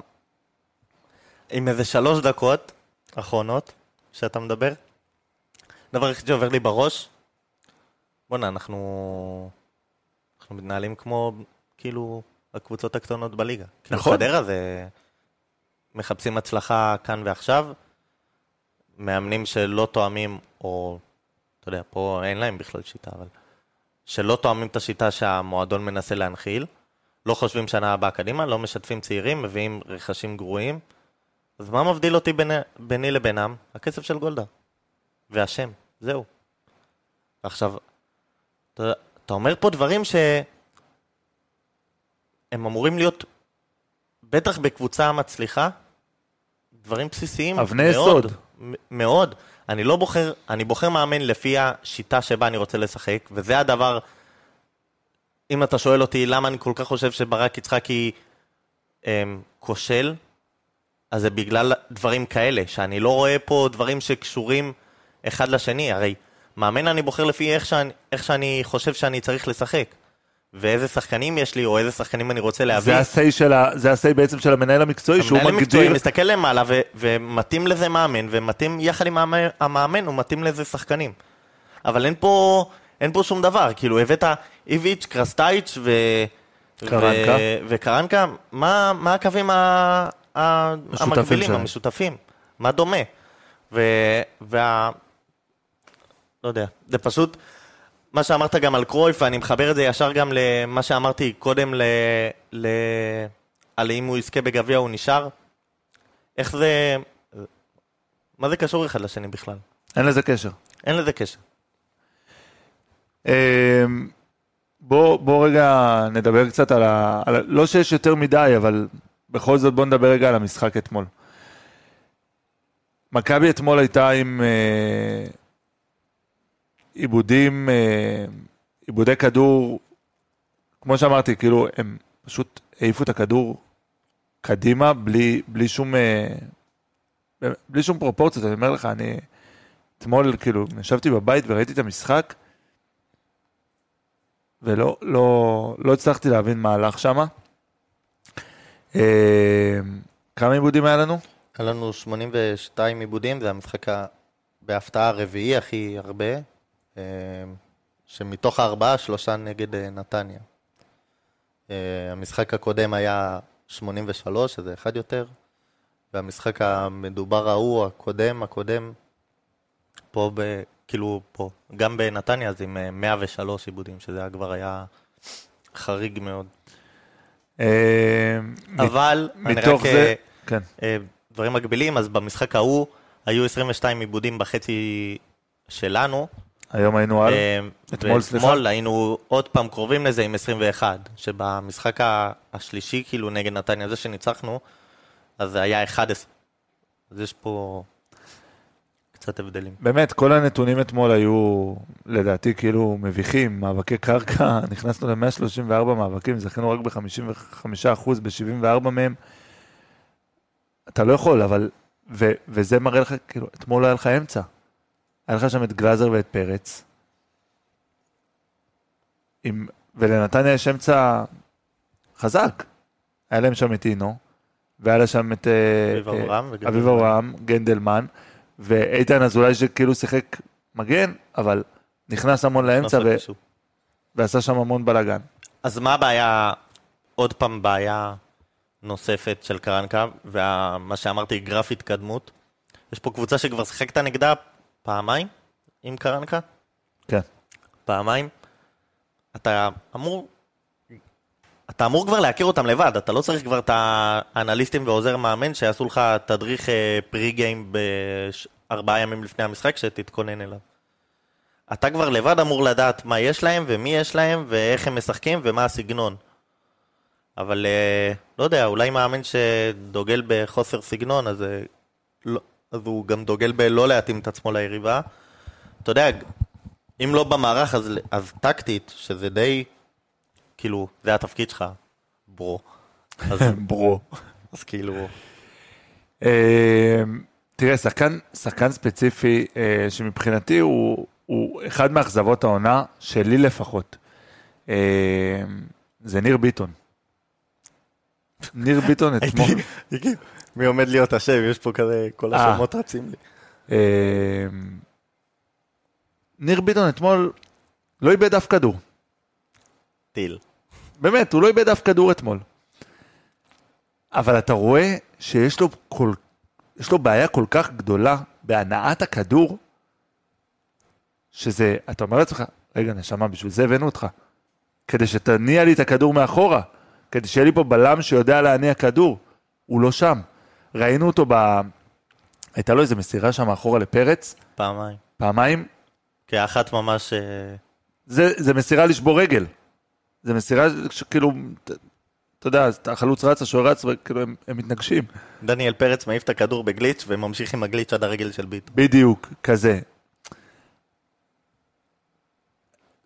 עם איזה שלוש דקות אחרונות שאתה מדבר, דבר היחיד שעובר לי בראש, בואנה, אנחנו... אנחנו מתנהלים כמו, כאילו, הקבוצות הקטנות בליגה. כאילו, נכון. חדרה זה... מחפשים הצלחה כאן ועכשיו, מאמנים שלא תואמים, או, אתה יודע, פה אין להם בכלל שיטה, אבל... שלא תואמים את השיטה שהמועדון מנסה להנחיל, לא חושבים שנה הבאה קדימה, לא משתפים צעירים, מביאים רכשים גרועים. אז מה מבדיל אותי ביני, ביני לבינם? הכסף של גולדה. והשם, זהו. עכשיו, אתה, אתה אומר פה דברים ש... הם אמורים להיות, בטח בקבוצה מצליחה, דברים בסיסיים אבני מאוד. יסוד. מ- מאוד. אני לא בוחר, אני בוחר מאמן לפי השיטה שבה אני רוצה לשחק, וזה הדבר, אם אתה שואל אותי למה אני כל כך חושב שברק יצחקי אמ, כושל, אז זה בגלל דברים כאלה, שאני לא רואה פה דברים שקשורים אחד לשני, הרי מאמן אני בוחר לפי איך שאני, איך שאני חושב שאני צריך לשחק. ואיזה שחקנים יש לי, או איזה שחקנים אני רוצה להביא. זה ה-say של ה... זה ה-say בעצם של המנהל המקצועי, שהוא המנהל המקצועי מגדיר... מסתכל למעלה ו- ומתאים לזה מאמן, ומתאים יחד עם המאמן, הוא מתאים לזה שחקנים. אבל אין פה, אין פה שום דבר, כאילו הבאת איביץ', קרסטייץ' ו... קרנקה. ו- וקרנקה, מה, מה הקווים ה- ה- המקבילים, שלהם. המשותפים? מה דומה? ו- וה... לא יודע, זה פשוט... מה שאמרת גם על קרויף, ואני מחבר את זה ישר גם למה שאמרתי קודם ל... ל... על אם הוא יזכה בגביע הוא נשאר. איך זה... מה זה קשור אחד לשני בכלל? אין לזה קשר. אין לזה קשר. אמ, בוא, בוא רגע נדבר קצת על ה... על. לא שיש יותר מדי, אבל בכל זאת בוא נדבר רגע על המשחק אתמול. מכבי אתמול הייתה עם אה, עיבודים, אה, עיבודי כדור, כמו שאמרתי, כאילו, הם פשוט העיפו את הכדור קדימה, בלי, בלי שום... אה, בלי שום פרופורציות, אני אומר לך, אני אתמול, כאילו, ישבתי בבית וראיתי את המשחק, ולא לא, לא הצלחתי להבין מה הלך שם. אה, כמה עיבודים היה לנו? היה לנו 82 עיבודים, זה המשחק בהפתעה הרביעי הכי הרבה, שמתוך הארבעה, שלושה נגד אה, נתניה. אה, המשחק הקודם היה 83, שזה אחד יותר, והמשחק המדובר ההוא, הקודם, הקודם, פה, ב, כאילו פה, גם בנתניה זה עם אה, 103 עיבודים, שזה כבר היה חריג מאוד. אה, אבל, אני מתוך. זה, אה, כן. אה, דברים מקבילים, אז במשחק ההוא היו 22 עיבודים בחצי שלנו. היום היינו על... אה, אתמול, סליחה? ואתמול היינו עוד פעם קרובים לזה עם 21, שבמשחק השלישי, כאילו נגד נתניה, זה שניצחנו, אז זה היה 11. אז יש פה קצת הבדלים. באמת, כל הנתונים אתמול היו, לדעתי, כאילו מביכים. מאבקי קרקע, נכנסנו ל-134 מאבקים, זכינו רק ב-55% ב-74 מהם. אתה לא יכול, אבל... ו- וזה מראה לך, כאילו, אתמול לא היה לך אמצע. היה לך שם את גלאזר ואת פרץ. עם... ולנתניה יש אמצע חזק. היה להם שם את אינו, והיה לה שם את... אה, אביב אה, אברהם. אביב אברהם, גנדלמן, ואיתן אזולאי שכאילו שיחק מגן, אבל נכנס המון לאמצע ו... ועשה שם המון בלאגן. אז מה הבעיה, עוד פעם בעיה נוספת של קרנקה, ומה שאמרתי, גרף התקדמות. יש פה קבוצה שכבר שיחקת נגדה פעמיים עם קרנקה, כן. פעמיים. אתה אמור, אתה אמור כבר להכיר אותם לבד, אתה לא צריך כבר את האנליסטים ועוזר מאמן שיעשו לך תדריך אה, פרי גיים בארבעה ימים לפני המשחק שתתכונן אליו. אתה כבר לבד אמור לדעת מה יש להם ומי יש להם ואיך הם משחקים ומה הסגנון. אבל אה, לא יודע, אולי מאמן שדוגל בחוסר סגנון, אז, אה, לא, אז הוא גם דוגל בלא להתאים את עצמו ליריבה. אתה יודע, אם לא במערך, אז, אז טקטית, שזה די, כאילו, זה התפקיד שלך, ברו. אז, ברו. אז כאילו, אה, תראה, שחקן, שחקן ספציפי אה, שמבחינתי הוא, הוא אחד מאכזבות העונה, שלי לפחות. אה, זה ניר ביטון. ניר ביטון אתמול, מי עומד להיות השם? יש פה כזה, כל אה. השמות רצים לי. אה, ניר ביטון אתמול לא איבד אף כדור. טיל. באמת, הוא לא איבד אף כדור אתמול. אבל אתה רואה שיש לו, כל, יש לו בעיה כל כך גדולה בהנעת הכדור, שזה, אתה אומר לעצמך, רגע, נשמה, בשביל זה הבאנו אותך. כדי שתניע לי את הכדור מאחורה. כדי שיהיה לי פה בלם שיודע להניע כדור. הוא לא שם. ראינו אותו ב... הייתה לו איזו מסירה שם מאחורה לפרץ, פעמיים. פעמיים. כי אחת ממש... אה, זה, זה מסירה לשבור רגל. זה מסירה שכאילו, אתה יודע, החלוץ רץ, השוער רץ, וכאילו הם, הם מתנגשים. דניאל פרץ מעיף את הכדור בגליץ' וממשיך עם הגליץ' עד הרגל של ביטון. בדיוק, כזה.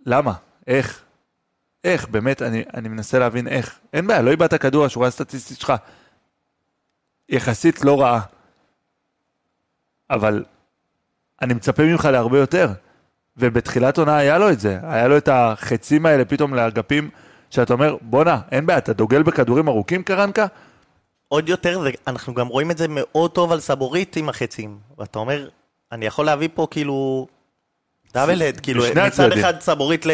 למה? איך? איך? באמת, אני, אני מנסה להבין איך. אין בעיה, לא איבדת כדור, השורה הסטטיסטית שלך יחסית לא רעה. אבל אני מצפה ממך להרבה יותר. ובתחילת עונה היה לו את זה. היה לו את החצים האלה פתאום לאגפים, שאתה אומר, בואנה, אין בעיה, אתה דוגל בכדורים ארוכים, קרנקה? עוד יותר, זה- אנחנו גם רואים את זה מאוד טוב על סבורית עם החצים. ואתה אומר, אני יכול להביא פה כאילו... דאבל הד, כאילו, מצד. אחד סבורית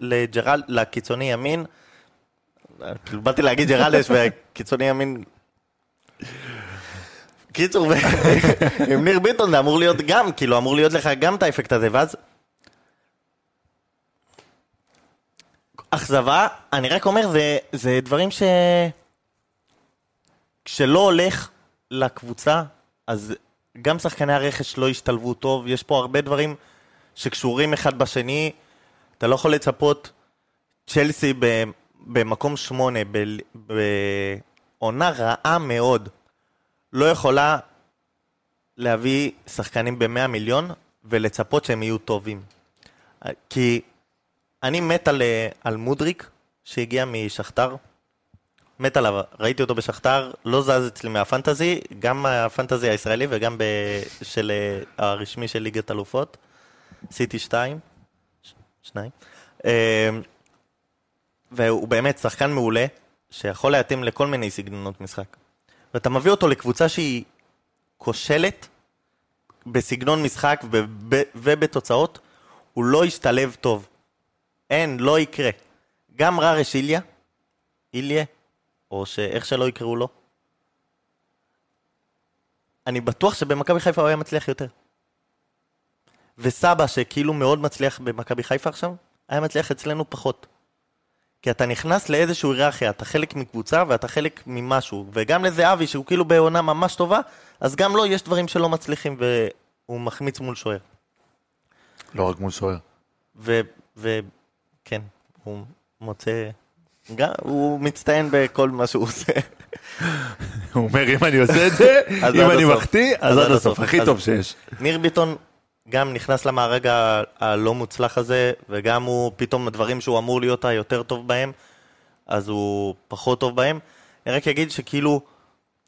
לג'רל, לקיצוני ימין, כאילו באתי להגיד ג'רלדש והקיצוני ימין... קיצור, עם ניר ביטון זה אמור להיות גם, כאילו אמור להיות לך גם את האפקט הזה, ואז... אכזבה, אני רק אומר, זה, זה דברים ש... כשלא הולך לקבוצה, אז גם שחקני הרכש לא השתלבו טוב, יש פה הרבה דברים שקשורים אחד בשני, אתה לא יכול לצפות צ'לסי ב- במקום שמונה, ב- בעונה רעה מאוד, לא יכולה להביא שחקנים ב-100 מיליון ולצפות שהם יהיו טובים. כי אני מת על, על מודריק שהגיע משכתר, מת עליו, ראיתי אותו בשכתר, לא זז אצלי מהפנטזי, גם הפנטזי הישראלי וגם ב... של אה, הרשמי של ליגת אלופות. סיטי 2, שניים. אה, והוא באמת שחקן מעולה, שיכול להתאים לכל מיני סגנונות משחק. ואתה מביא אותו לקבוצה שהיא כושלת בסגנון משחק וב... ובתוצאות, הוא לא ישתלב טוב. אין, לא יקרה. גם ררש איליה, איליה, או שאיך שלא יקראו לו, אני בטוח שבמכבי חיפה הוא היה מצליח יותר. וסבא, שכאילו מאוד מצליח במכבי חיפה עכשיו, היה מצליח אצלנו פחות. כי אתה נכנס לאיזושהי היררכיה, אתה חלק מקבוצה ואתה חלק ממשהו. וגם לזהבי, שהוא כאילו בעונה ממש טובה, אז גם לו יש דברים שלא מצליחים והוא מחמיץ מול שוער. לא רק מול שוער. וכן, הוא מוצא... גם, הוא מצטיין בכל מה שהוא עושה. הוא אומר, אם אני עושה את זה, אם אני. מחטיא, אז עד הסוף, הכי טוב שיש. ניר ביטון גם נכנס למארג הלא מוצלח הזה, וגם הוא, פתאום הדברים שהוא אמור להיות היותר טוב בהם, אז הוא פחות טוב בהם. אני רק אגיד שכאילו,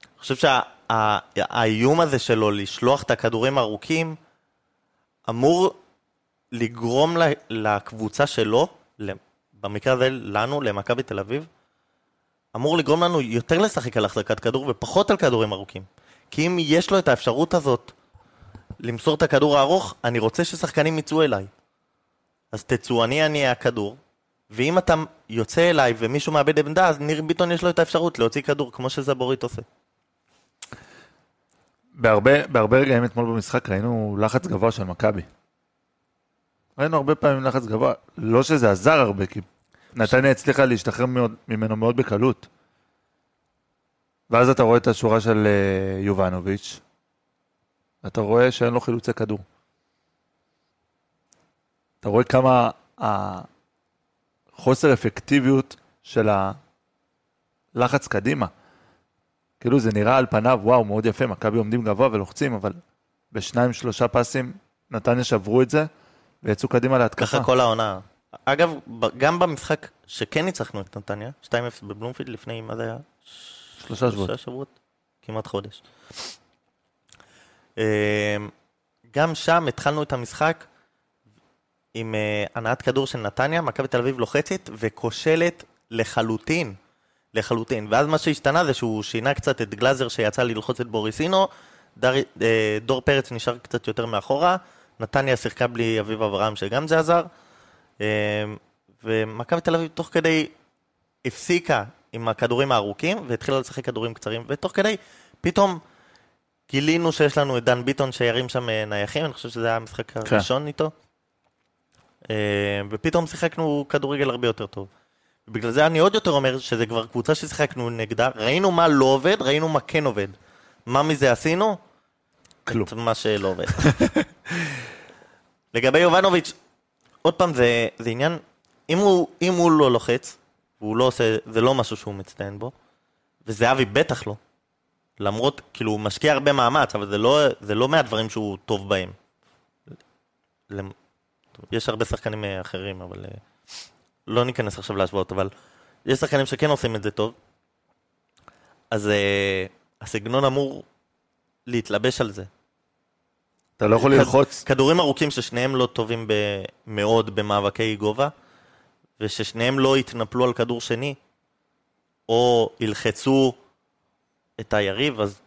אני חושב שהאיום הזה שלו לשלוח את הכדורים הארוכים, אמור לגרום לקבוצה שלו, במקרה הזה לנו, למכבי תל אביב, אמור לגרום לנו יותר לשחק על החזקת כדור ופחות על כדורים ארוכים. כי אם יש לו את האפשרות הזאת למסור את הכדור הארוך, אני רוצה ששחקנים יצאו אליי. אז תצאו, אני אניע הכדור, ואם אתה יוצא אליי ומישהו מאבד עמדה, אז ניר ביטון יש לו את האפשרות להוציא כדור, כמו שזבורית עושה. בהרבה, בהרבה רגעים אתמול במשחק ראינו לחץ גבוה של מכבי. ראינו הרבה פעמים לחץ גבוה, לא שזה עזר הרבה, כי נתניה הצליחה להשתחרר מאוד, ממנו מאוד בקלות. ואז אתה רואה את השורה של אה, יובנוביץ', אתה רואה שאין לו חילוצי כדור. אתה רואה כמה החוסר אפקטיביות של הלחץ קדימה. כאילו זה נראה על פניו, וואו, מאוד יפה, מכבי עומדים גבוה ולוחצים, אבל בשניים, שלושה פסים נתניה שברו את זה, ויצאו קדימה להתקפה. ככה כל העונה. אגב, גם במשחק שכן ניצחנו את נתניה, 2-0 בבלומפילד לפני, מה זה היה? שלושה שבועות. שלושה שבועות? כמעט חודש. אה, גם שם התחלנו את המשחק עם אה, הנעת כדור של נתניה, מכבי תל אביב לוחצת וכושלת לחלוטין. לחלוטין. ואז מה שהשתנה זה שהוא שינה קצת את גלאזר שיצא ללחוץ את בוריסינו, דר, אה, דור פרץ נשאר קצת יותר מאחורה, נתניה שיחקה בלי אביב אברהם שגם זה עזר, אה, ומכבי תל אביב תוך כדי הפסיקה עם הכדורים הארוכים והתחילה לשחק כדורים קצרים, ותוך כדי פתאום גילינו שיש לנו את דן ביטון שירים שם אה, נייחים, אני חושב שזה היה המשחק כן. הראשון איתו. אה, ופתאום שיחקנו כדורגל הרבה יותר טוב. בגלל זה אני עוד יותר אומר שזה כבר קבוצה ששיחקנו נגדה, ראינו מה לא עובד, ראינו מה כן עובד. מה מזה עשינו? כלום. את מה שלא עובד. לגבי יובנוביץ', עוד פעם, זה, זה עניין, אם הוא, אם הוא לא לוחץ, והוא לא עושה, זה לא משהו שהוא מצטיין בו, וזהבי בטח לא. למרות, כאילו, הוא משקיע הרבה מאמץ, אבל זה לא, זה לא מהדברים שהוא טוב בהם. למ- יש הרבה שחקנים אה, אחרים, אבל... אה, לא ניכנס עכשיו להשוואות, אבל יש שחקנים שכן עושים את זה טוב. אז אה, הסגנון אמור להתלבש על זה. אתה לא יכול כד- ללחוץ. כדורים ארוכים ששניהם לא טובים ב- מאוד במאבקי גובה, וששניהם לא יתנפלו על כדור שני, או ילחצו את היריב, אז...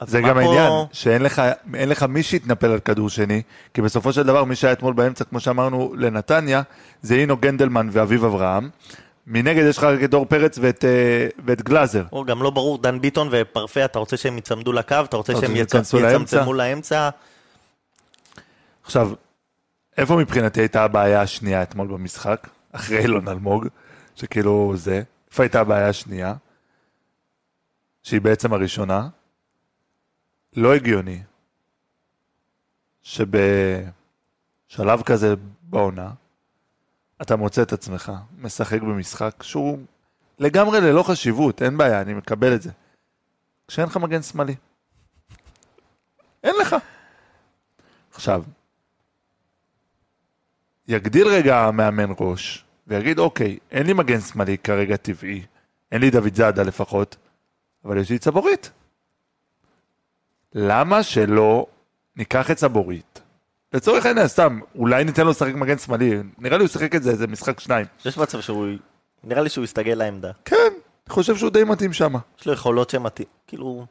אז זה גם פה- העניין, שאין לך, לך מי שיתנפל על כדור שני, כי בסופו של דבר מי שהיה אתמול באמצע, כמו שאמרנו, לנתניה, זה אינו גנדלמן ואביב אברהם. מנגד יש לך רק את דור פרץ ואת, אה, ואת גלאזר. או גם לא ברור, דן ביטון ופרפה, אתה רוצה שהם יצמדו לקו, אתה רוצה שהם רוצה יצ- שייכנסו לאמצע? יצמצמו לאמצע, עכשיו, איפה מבחינתי הייתה הבעיה השנייה אתמול במשחק? אחרי אילון אלמוג, שכאילו זה. איפה הייתה הבעיה השנייה? שהיא בעצם הראשונה. לא הגיוני שבשלב כזה בעונה, אתה מוצא את עצמך משחק במשחק שהוא לגמרי ללא חשיבות, אין בעיה, אני מקבל את זה. כשאין לך מגן שמאלי. אין לך. עכשיו, יגדיל רגע המאמן ראש, ויגיד, אוקיי, אין לי מגן שמאלי כרגע טבעי, אין לי דוד זאדה לפחות, אבל יש לי צבורית. למה שלא ניקח את צבורית? לצורך העניין, סתם, אולי ניתן לו לשחק מגן שמאלי, נראה לי הוא שיחק את זה איזה משחק שניים. יש מצב שהוא... נראה לי שהוא יסתגל לעמדה. כן, אני חושב שהוא די מתאים שם. יש לו יכולות שמתאים, כאילו...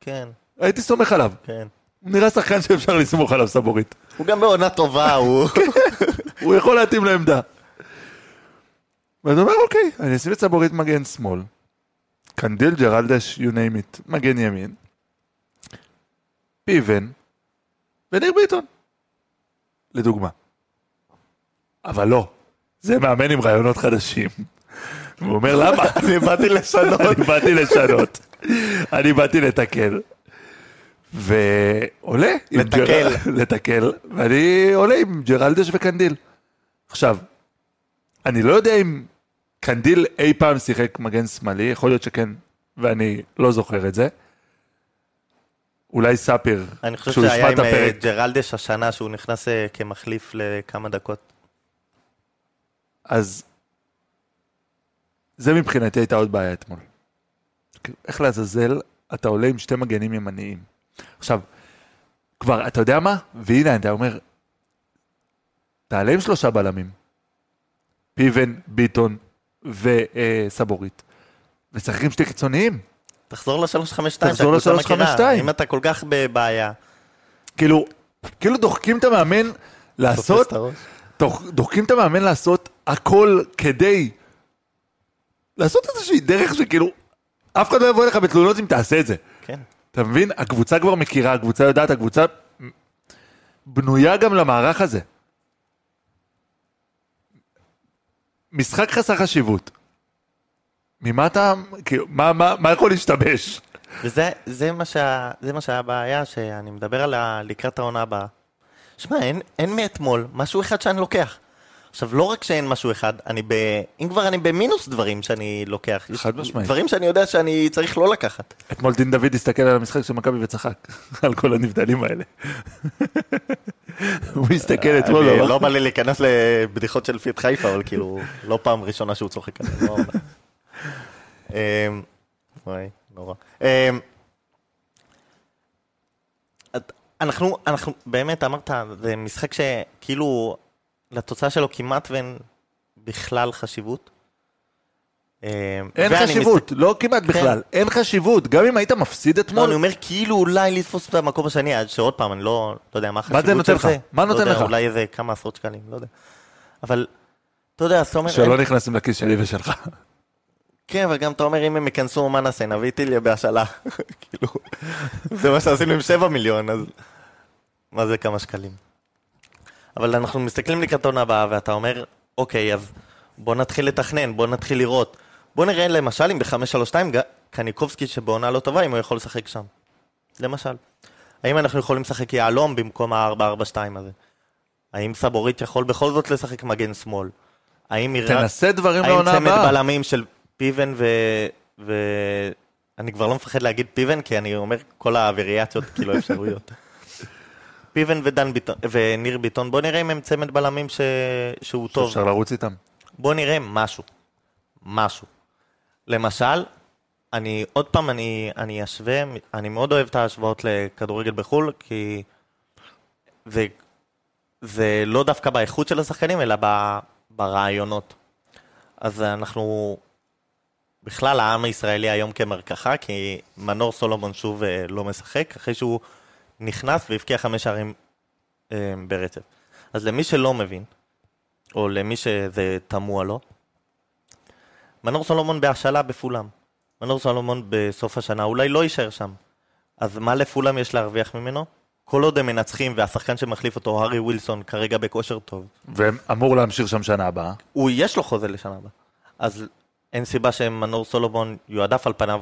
כן, הייתי סומך עליו. כן. הוא נראה שחקן שאפשר לסמוך עליו סבורית. הוא גם בעונה טובה, הוא... הוא יכול להתאים לעמדה. הוא אומר, אוקיי, אני אשים את סבורית מגן שמאל, קנדיל ג'רלדש, you name it, מגן ימין, פיבן, וניר ביטון. לדוגמה. אבל לא, זה מאמן עם רעיונות חדשים. הוא אומר, למה? אני באתי לשנות. אני באתי לשנות. אני באתי לתקן. ועולה. לתקל. לתקל. ואני עולה עם ג'רלדש וקנדיל. עכשיו, אני לא יודע אם קנדיל אי פעם שיחק מגן שמאלי, יכול להיות שכן, ואני לא זוכר את זה. אולי ספיר, אני חושב כשהוא שהיה ישמע עם את אה, הפרק, ג'רלדש השנה, שהוא נכנס אה, כמחליף לכמה דקות. אז זה מבחינתי הייתה עוד בעיה אתמול. איך לעזאזל אתה עולה עם שתי מגנים ימניים. עכשיו, כבר, אתה יודע מה? והנה, אתה אומר, תעלה עם שלושה בלמים. פיבן, ביטון וסבורית. עם שתי קיצוניים. תחזור ל-352 תחזור שהקבוצה מכירה. ל-352. אם אתה כל כך בבעיה. כאילו, כאילו דוחקים את המאמן לעשות. דוח- דוחקים את המאמן לעשות הכל כדי לעשות איזושהי דרך שכאילו, אף אחד לא יבוא אליך בתלונות אם תעשה את זה. כן. אתה מבין? הקבוצה כבר מכירה, הקבוצה יודעת, הקבוצה בנויה גם למערך הזה. משחק חסר חשיבות. ממה אתה, כאילו, מה, מה, מה יכול להשתבש? וזה זה מה, שה, זה מה שהיה הבעיה, שאני מדבר על לקראת העונה הבאה. שמע, אין, אין מאתמול משהו אחד שאני לוקח. עכשיו, לא רק שאין משהו אחד, אני ב... אם כבר אני במינוס דברים שאני לוקח. חד משמעית. דברים שאני יודע שאני צריך לא לקחת. אתמול דין דוד הסתכל על המשחק של מכבי וצחק על כל הנבדלים האלה. הוא מסתכל אתמול, אני- לא בא לי להיכנס לבדיחות של פיט חיפה, אבל כאילו, לא פעם ראשונה שהוא צוחק עליי. לא- אמ, וואי, נורא. אמ, אנחנו, אנחנו, באמת, אמרת, זה משחק שכאילו, לתוצאה שלו כמעט ואין בכלל חשיבות. אמ, אין חשיבות, לא כמעט בכלל, אין חשיבות. גם אם היית מפסיד לא, אתמול, אני אומר כאילו אולי לתפוס את המקום השני, עד שעוד פעם, אני לא, לא יודע מה החשיבות זה נותן של לך? זה. מה לא נותן יודע, לך? אולי איזה כמה עשרות שקלים, לא יודע. אבל, אתה יודע, אומר... שלא אין- נכנסים לכיס שלי ושלך. כן, אבל גם אתה אומר, אם הם ייכנסו, מה נעשה? נביא טיליה בהשאלה. כאילו, זה מה שעשינו עם 7 מיליון, אז מה זה כמה שקלים? אבל אנחנו מסתכלים לקראת העונה הבאה, ואתה אומר, אוקיי, אז בוא נתחיל לתכנן, בוא נתחיל לראות. בוא נראה למשל אם ב-532 קניקובסקי שבעונה לא טובה, אם הוא יכול לשחק שם. למשל. האם אנחנו יכולים לשחק יהלום במקום ה-442 הזה? האם סבורית יכול בכל זאת לשחק מגן שמאל? האם יראה... תנסה דברים האם לעונה צמד הבאה. בלמים של פיבן ו... ו... אני כבר לא מפחד להגיד פיבן, כי אני אומר כל הווריאציות, כאילו אפשרויות. פיבן ודן ביטון, וניר ביטון, בוא נראה אם הם צמד בלמים ש... שהוא טוב. אפשר לרוץ איתם. בוא נראה משהו. משהו. למשל, אני, עוד פעם, אני, אני אשווה, אני מאוד אוהב את ההשוואות לכדורגל בחו"ל, כי זה, זה לא דווקא באיכות של השחקנים, אלא ב, ברעיונות. אז אנחנו, בכלל העם הישראלי היום כמרקחה, כי מנור סולומון שוב אה, לא משחק, אחרי שהוא נכנס והבקיע חמש שערים אה, ברצף. אז למי שלא מבין, או למי שזה תמוה לו, מנור סולומון בהשאלה בפולם. מנור סולומון בסוף השנה אולי לא יישאר שם. אז מה לפולם יש להרוויח ממנו? כל עוד הם מנצחים והשחקן שמחליף אותו, הארי ווילסון, כרגע בכושר טוב, ואמור להמשיך שם שנה הבאה. הוא, יש לו חוזה לשנה הבאה. אז אין סיבה שמנור סולומון יועדף על פניו.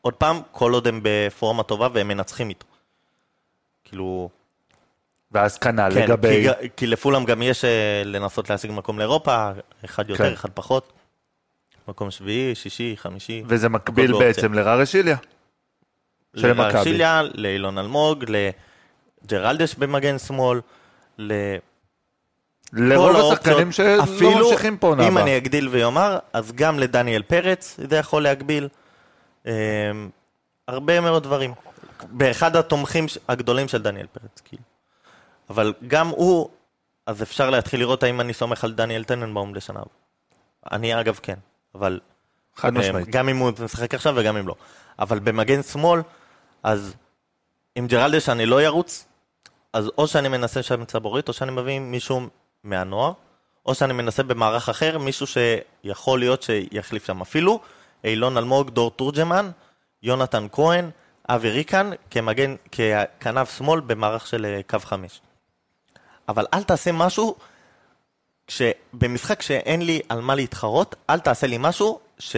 עוד פעם, כל עוד הם בפורמה טובה והם מנצחים איתו. כאילו, ואז כנ"ל כן, לגבי... כי, כי לפולם גם יש אה, לנסות להשיג מקום לאירופה, אחד יותר, כן. אחד פחות. מקום שביעי, שישי, חמישי. וזה מקביל באופציה. בעצם לרשיליה. של מכבי. לרשיליה, לאילון אלמוג, לג'רלדש במגן שמאל, ל... לרוב השחקנים. שלא ממשיכים פה עונה אם. אני אגדיל ואומר, אז גם לדניאל פרץ זה יכול להגביל. אמ, הרבה מאוד דברים. באחד התומכים הגדולים של דניאל פרץ, כאילו. אבל גם הוא, אז אפשר להתחיל לראות האם אני סומך על דניאל טננבאום לשנה הבאה. אני אגב כן, אבל חד משמעית. אמ, גם אם הוא משחק עכשיו וגם אם לא. אבל במגן שמאל, אז עם ג'רלדש אני לא ירוץ, אז או שאני מנסה שם את סבורית, או שאני מביא מישהו מהנוער, או שאני מנסה במערך אחר, מישהו שיכול להיות שיחליף שם. אפילו אילון אלמוג, דור תורג'מן, יונתן כהן, אבי ריקן, כמגן, ככנף שמאל במערך של אה, קו חמש. אבל אל תעשה משהו, שבמשחק שאין לי על מה להתחרות, אל תעשה לי משהו ש...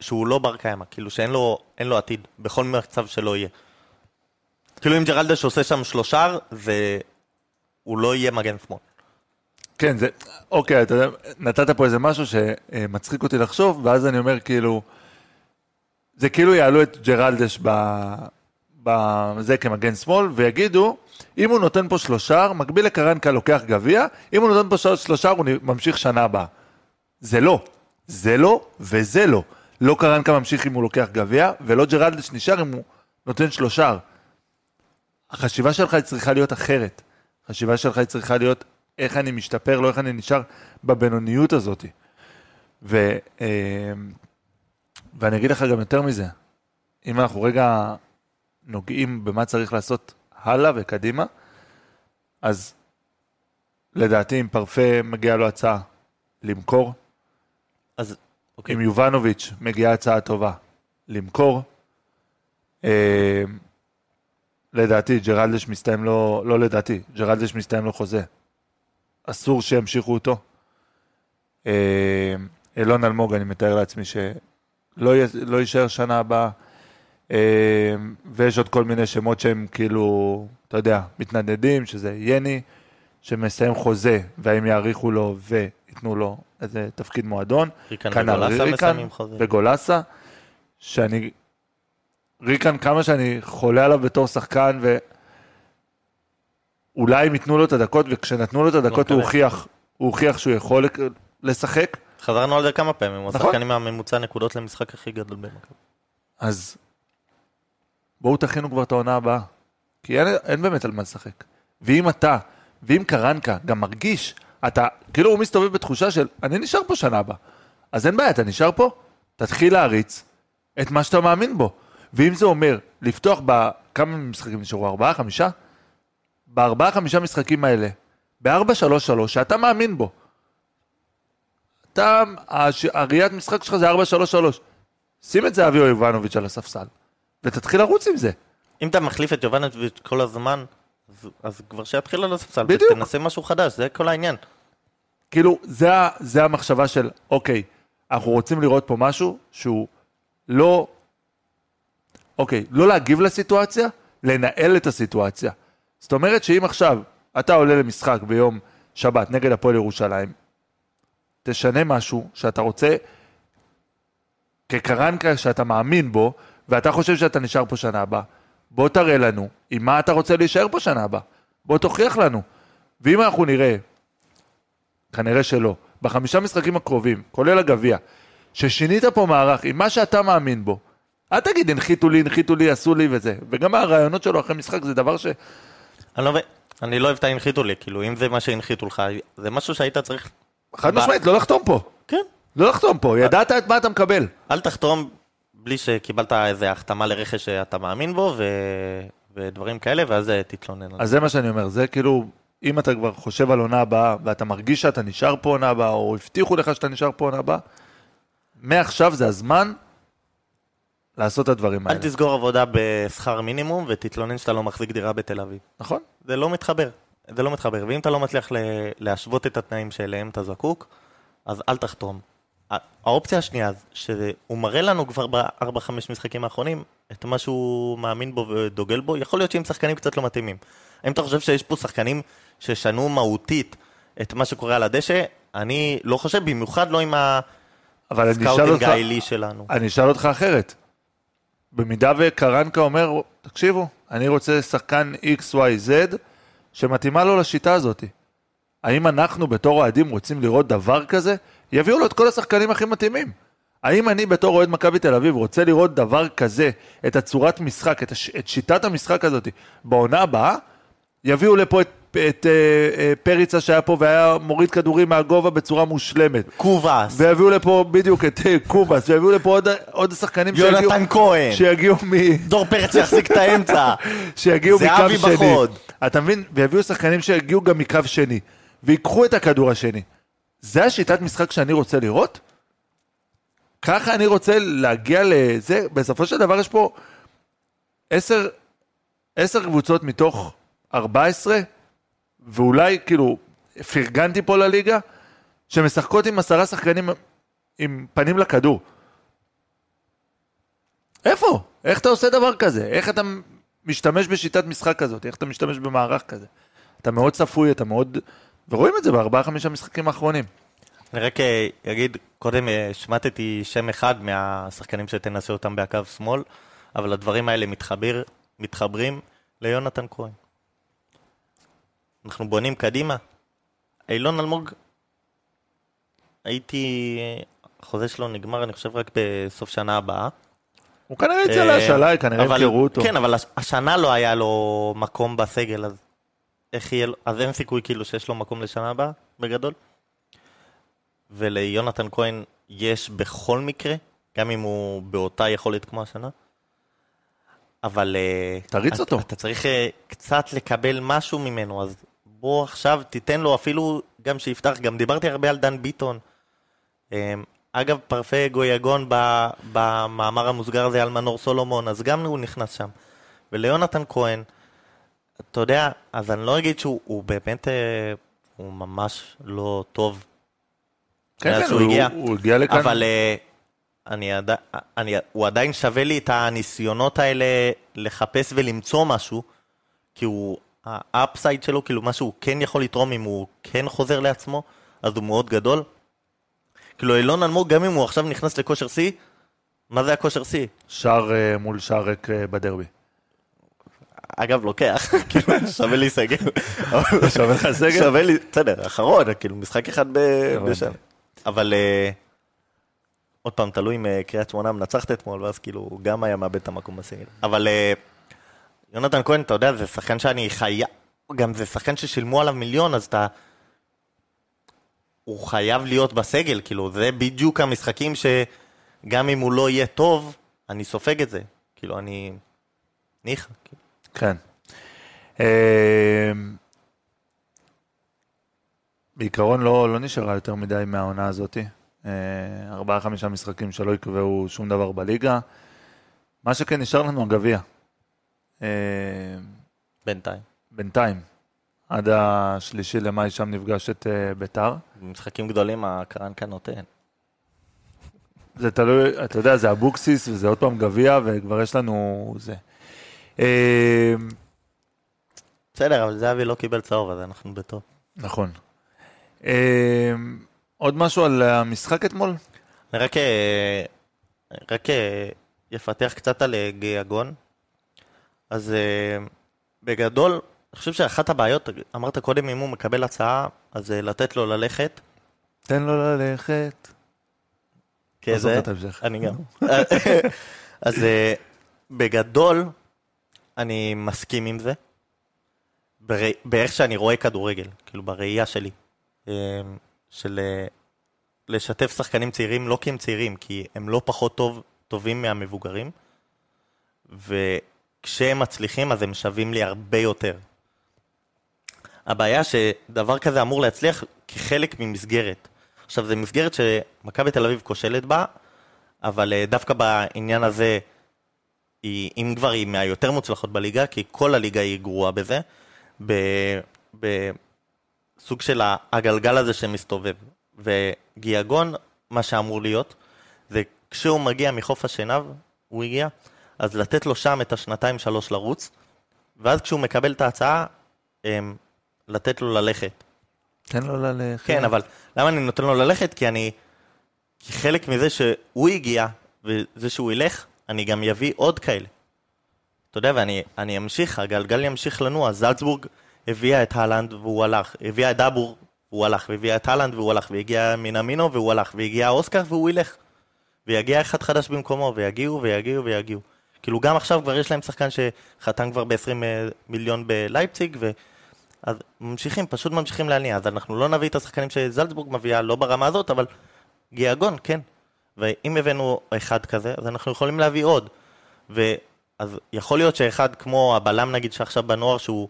שהוא לא בר קיימא, כאילו שאין לו, לו עתיד, בכל מצב שלא יהיה. כאילו אם ג'רלדש עושה שם שלושה, זה... הוא לא יהיה מגן שמאל. כן, זה... אוקיי, אתה יודע, נתת פה איזה משהו שמצחיק אותי לחשוב, ואז אני אומר כאילו... זה כאילו יעלו את ג'רלדש. בזה כמגן שמאל, ויגידו, אם הוא נותן פה שלושה, מקביל לקרנקה לוקח גביע, אם הוא נותן פה שלושה, הוא ממשיך שנה הבאה. זה לא. זה לא, וזה לא. לא קרנקה ממשיך אם הוא לוקח גביע, ולא ג'רלדש נשאר אם הוא נותן שלושה. החשיבה שלך היא צריכה להיות אחרת. החשיבה שלך היא צריכה להיות איך אני משתפר, לא איך אני נשאר בבינוניות הזאת. ו, אה, ואני אגיד לך גם יותר מזה, אם אנחנו רגע נוגעים במה צריך לעשות הלאה וקדימה, אז לדעתי אם פרפה מגיעה לו הצעה למכור, אז אוקיי. עם יובנוביץ' מגיעה הצעה טובה למכור. אה, לדעתי, ג'רלדש מסתיים לו, לא לדעתי, ג'רלדש מסתיים לו חוזה. אסור שימשיכו אותו. אה, אילון אלמוג, אני מתאר לעצמי שלא י- לא יישאר שנה הבאה. אה, ויש עוד כל מיני שמות שהם כאילו, אתה יודע, מתנדנדים, שזה יני, שמסיים חוזה, והאם יאריכו לו וייתנו לו איזה תפקיד מועדון. ריקן כנ"ל וגולסה מסיימים חוזה. וגולסה, שאני... ריקן, כמה שאני חולה עליו בתור שחקן, אולי אם ייתנו לו את הדקות, וכשנתנו לו את הדקות הוא מקווה. הוכיח, הוא הוכיח שהוא יכול לשחק, חזרנו על זה כמה פעמים, הוא נכון. השחקן עם הממוצע נקודות למשחק הכי גדול במכבי. אז בואו תכינו כבר את העונה הבאה. כי אין, אין באמת על מה לשחק. ואם אתה, ואם קרנקה גם מרגיש, אתה, כאילו הוא מסתובב בתחושה של, אני נשאר פה שנה הבאה. אז אין בעיה, אתה נשאר פה, תתחיל להריץ את מה שאתה מאמין בו. ואם זה אומר לפתוח בכמה משחקים נשארו? ארבעה, חמישה? בארבעה, חמישה משחקים האלה, בארבע, שלוש, שלוש, שאתה מאמין בו. אתה, הש- הראיית משחק שלך זה ארבע, שלוש, שלוש. שים את זהבי או יובנוביץ' על הספסל, ותתחיל לרוץ עם זה. אם אתה מחליף את יובנוביץ' כל הזמן, אז, אז כבר שיתחיל על הספסל, בדיוק. ותנסה משהו חדש, זה כל העניין. כאילו, זה, זה המחשבה של, אוקיי, אנחנו רוצים לראות פה משהו שהוא לא, אוקיי, לא להגיב לסיטואציה, לנהל את הסיטואציה. זאת אומרת שאם עכשיו אתה עולה למשחק ביום שבת נגד הפועל ירושלים, תשנה משהו שאתה רוצה, כקרנקה שאתה מאמין בו, ואתה חושב שאתה נשאר פה שנה הבאה. בוא תראה לנו עם מה אתה רוצה להישאר פה שנה הבאה. בוא תוכיח לנו. ואם אנחנו נראה כנראה שלא. בחמישה משחקים הקרובים, כולל הגביע, ששינית פה מערך עם מה שאתה מאמין בו, אל תגיד הנחיתו לי, הנחיתו לי, עשו לי וזה. וגם הרעיונות שלו אחרי משחק זה דבר ש... אני לא לא אוהב את ההנחיתו לי, כאילו, אם זה מה שהנחיתו לך, זה משהו שהיית צריך... חד משמעית, לא לחתום פה. כן. לא לחתום פה, ידעת את מה אתה מקבל. אל תחתום בלי שקיבלת איזה החתמה לרכש שאתה מאמין בו, ו... ודברים כאלה, ואז אה, תתלונן. אז זה מה שאני אומר, זה כאילו, אם אתה כבר חושב על עונה הבאה, ואתה מרגיש שאתה נשאר פה עונה הבאה, או הבטיחו לך שאתה נשאר פה עונה הבאה, מעכשיו זה הזמן לעשות את הדברים אל האלה. תסגור עבודה בשכר מינימום, ותתלונן שאתה לא מחזיק דירה בתל אביב. נכון? זה לא מתחבר. זה לא מתחבר. ואם אתה לא מצליח ל- להשוות את התנאים שאליהם אתה זקוק, אז אל תחתום. האופציה השנייה, שהוא מראה לנו כבר ב-4-5 משחקים האחרונים את מה שהוא מאמין בו ודוגל בו, יכול להיות שעם שחקנים קצת לא מתאימים. האם אתה חושב שיש פה שחקנים ששנו מהותית את מה שקורה על הדשא? אני לא חושב, במיוחד לא עם ה scouting העילי שלנו. אני אשאל אותך אחרת. במידה וקרנקה אומר, תקשיבו, אני רוצה שחקן XYZ שמתאימה לו לשיטה הזאת. האם אנחנו בתור אוהדים רוצים לראות דבר כזה? יביאו לו את כל השחקנים הכי מתאימים. האם אני בתור אוהד מכבי תל אביב רוצה לראות דבר כזה, את הצורת משחק, את, הש... את שיטת המשחק הזאת בעונה הבאה? יביאו לפה את, את אה, אה, פריצה שהיה פה והיה מוריד כדורים מהגובה בצורה מושלמת. קובאס, ויביאו לפה בדיוק את אה, קובאס, ויביאו לפה עוד, עוד שחקנים שיגיעו, יונתן כהן, שיגיעו, מ, דור פרץ שיחזיק את האמצע. שיגיעו מקו זהבי שני. בחוד. אתה מבין? ויביאו שחקנים שיגיעו גם מקו שני, ויקחו את הכדור השני. זה השיטת משחק שאני רוצה לראות? ככה אני רוצה להגיע לזה, בסופו של דבר יש פה עשר, עשר קבוצות מתוך 14, ואולי כאילו פרגנתי פה לליגה, שמשחקות עם עשרה שחקנים עם פנים לכדור. איפה? איך אתה עושה דבר כזה? איך אתה משתמש בשיטת משחק כזאת? איך אתה משתמש במערך כזה? אתה מאוד צפוי, אתה מאוד... ורואים את זה בארבעה חמישה משחקים האחרונים. אני רק אה, אגיד, קודם אה, השמטתי שם אחד מהשחקנים שתנסה אותם באקו שמאל, אבל הדברים האלה מתחבר, מתחברים ליונתן כהן. אנחנו בונים קדימה. אילון אלמוג, הייתי... החוזה שלו נגמר, אני חושב, רק בסוף שנה הבאה. הוא כנראה יצא אה, להשאלה, כנראה ימכרו אותו. כן, אבל הש- השנה לא היה לו מקום בסגל, אז איך יהיה לו... אז אין סיכוי כאילו שיש לו מקום לשנה הבאה, בגדול. וליונתן כהן יש בכל מקרה, גם אם הוא באותה יכולת כמו השנה. אבל... אה, תריץ אתה- אותו. אתה צריך אה, קצת לקבל משהו ממנו, אז בוא עכשיו תיתן לו אפילו גם שיפתח, גם דיברתי הרבה על דן ביטון. אה, אגב, פרפה גויגון במאמר המוסגר הזה על מנור סולומון, אז גם הוא נכנס שם. וליונתן כהן, אתה יודע, אז אני לא אגיד שהוא הוא באמת, אה, הוא ממש לא טוב, כן, כן, הוא, הגיע. הוא הגיע לכאן. אבל אה, אני, עדי, אני, הוא עדיין שווה לי את הניסיונות האלה לחפש ולמצוא משהו, כי הוא, האפסייד שלו, כאילו מה שהוא כן יכול לתרום אם הוא כן חוזר לעצמו, אז הוא מאוד גדול. כאילו אילון אלמוג, גם אם הוא עכשיו נכנס לכושר שיא, מה זה הכושר שיא? שער אה, מול שער ריק אה, בדרבי. אגב, לוקח, כאילו, שווה להיסגר. אבל- שווה לך סגל? שווה לי, בסדר, אחרון, כאילו, משחק אחד ב- הבנתי. בשנה. אבל אה, עוד פעם, תלוי אם קריית שמונה מנצחת אתמול, ואז כאילו, הוא גם היה מאבד את המקום בסגל. אבל יונתן כהן, אתה יודע, זה שחקן שאני חייב, גם זה שחקן ששילמו עליו מיליון, אז אתה... הוא חייב להיות בסגל, כאילו, זה בדיוק המשחקים שגם אם הוא לא יהיה טוב, אני סופג את זה. כאילו, אני... ניחא. כאילו. כן. אה, בעיקרון לא, לא נשארה יותר מדי מהעונה הזאת. אה, ארבעה, חמישה משחקים שלא יקבעו שום דבר בליגה. מה שכן נשאר לנו הגביע. בינתיים. בינתיים. עד השלישי למאי שם נפגש את אה, ביתר. במשחקים גדולים הקרנקה נותן. זה תלוי, אתה יודע, זה אבוקסיס וזה עוד פעם גביע וכבר יש לנו זה. אה, בסדר, אבל זהבי לא קיבל צהוב, אז אנחנו בטוב. נכון. אה, עוד משהו על המשחק אתמול? אני רק, רק יפתח קצת על גיאגון. אז אה, בגדול, אני חושב שאחת הבעיות, אמרת קודם אם הוא מקבל הצעה, אז אה, לתת לו ללכת. תן לו ללכת. זוכר זה- את. אני גם. אז אה, בגדול, אני מסכים עם זה. באיך שאני רואה כדורגל, כאילו בראייה שלי. של אה, לשתף שחקנים צעירים, לא כי הם צעירים, כי הם לא פחות טוב, טובים מהמבוגרים. וכשהם מצליחים, אז הם שווים לי הרבה יותר. הבעיה שדבר כזה אמור להצליח כחלק ממסגרת. עכשיו, זו מסגרת שמכבי תל אביב כושלת בה, אבל אה, דווקא בעניין הזה, היא, אם כבר היא מהיותר מוצלחות בליגה, כי כל הליגה היא גרועה בזה, בסוג של הגלגל הזה שמסתובב. וגיאגון, מה שאמור להיות, זה כשהוא מגיע מחוף השנהב, הוא הגיע, אז לתת לו שם את השנתיים שלוש לרוץ, ואז כשהוא מקבל את ההצעה, הם, לתת לו ללכת. תן לו ללכת. כן, אבל למה אני נותן לו ללכת? כי אני... כי חלק מזה שהוא הגיע, וזה שהוא ילך, אני גם אביא עוד כאלה. אתה יודע, ואני אני אמשיך, הגלגל ימשיך לנוע. זלצבורג הביאה את הלנד והוא הלך, הביאה את דאבור והוא הלך, והביאה את הלנד והוא הלך, והגיע מינמינו והוא הלך, והגיע אוסקר והוא ילך. ויגיע אחד חדש במקומו, ויגיעו ויגיעו ויגיעו. כאילו גם עכשיו כבר יש להם שחקן שחתם כבר ב-20 מיליון בלייפציג, ו... אז ממשיכים, פשוט ממשיכים להניע. אז אנחנו לא נביא את השחקנים שזלצבורג מביאה, לא ברמה הזאת, אבל גיאגון, כן. ואם הבאנו אחד כזה, אז אנחנו יכולים להביא עוד. ואז יכול להיות שאחד כמו הבלם נגיד שעכשיו בנוער שהוא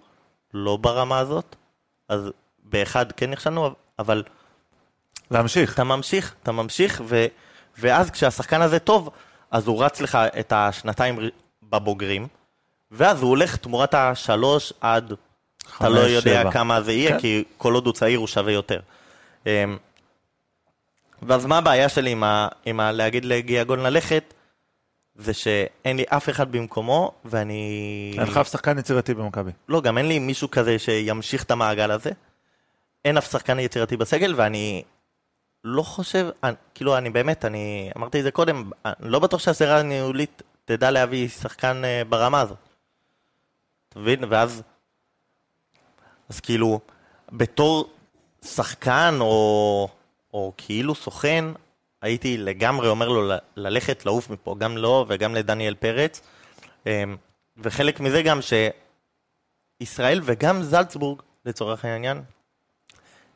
לא ברמה הזאת, אז באחד כן נכשלנו, אבל להמשיך. אתה ממשיך, אתה ממשיך, ו, ואז כשהשחקן הזה טוב, אז הוא רץ לך את השנתיים בבוגרים, ואז הוא הולך תמורת השלוש עד, אתה לא חמש, יודע שבע. כמה זה יהיה, כן. כי כל עוד הוא צעיר הוא שווה יותר. אמ, ואז מה הבעיה שלי עם, ה, עם ה, להגיד לגיאגון ללכת? זה שאין לי אף אחד במקומו, ואני... אין לך אף שחקן יצירתי במכבי. לא, גם אין לי מישהו כזה שימשיך את המעגל הזה. אין אף שחקן יצירתי בסגל, ואני לא חושב, אני, כאילו, אני באמת, אני אמרתי את זה קודם, אני לא בטוח שהסדרה הניהולית תדע להביא שחקן אה, ברמה הזאת. אתה מבין? ואז, אז כאילו, בתור שחקן או, או כאילו סוכן, הייתי לגמרי אומר לו ל- ללכת, לעוף מפה, גם לו וגם לדניאל פרץ. אמ, וחלק מזה גם שישראל וגם זלצבורג, לצורך העניין,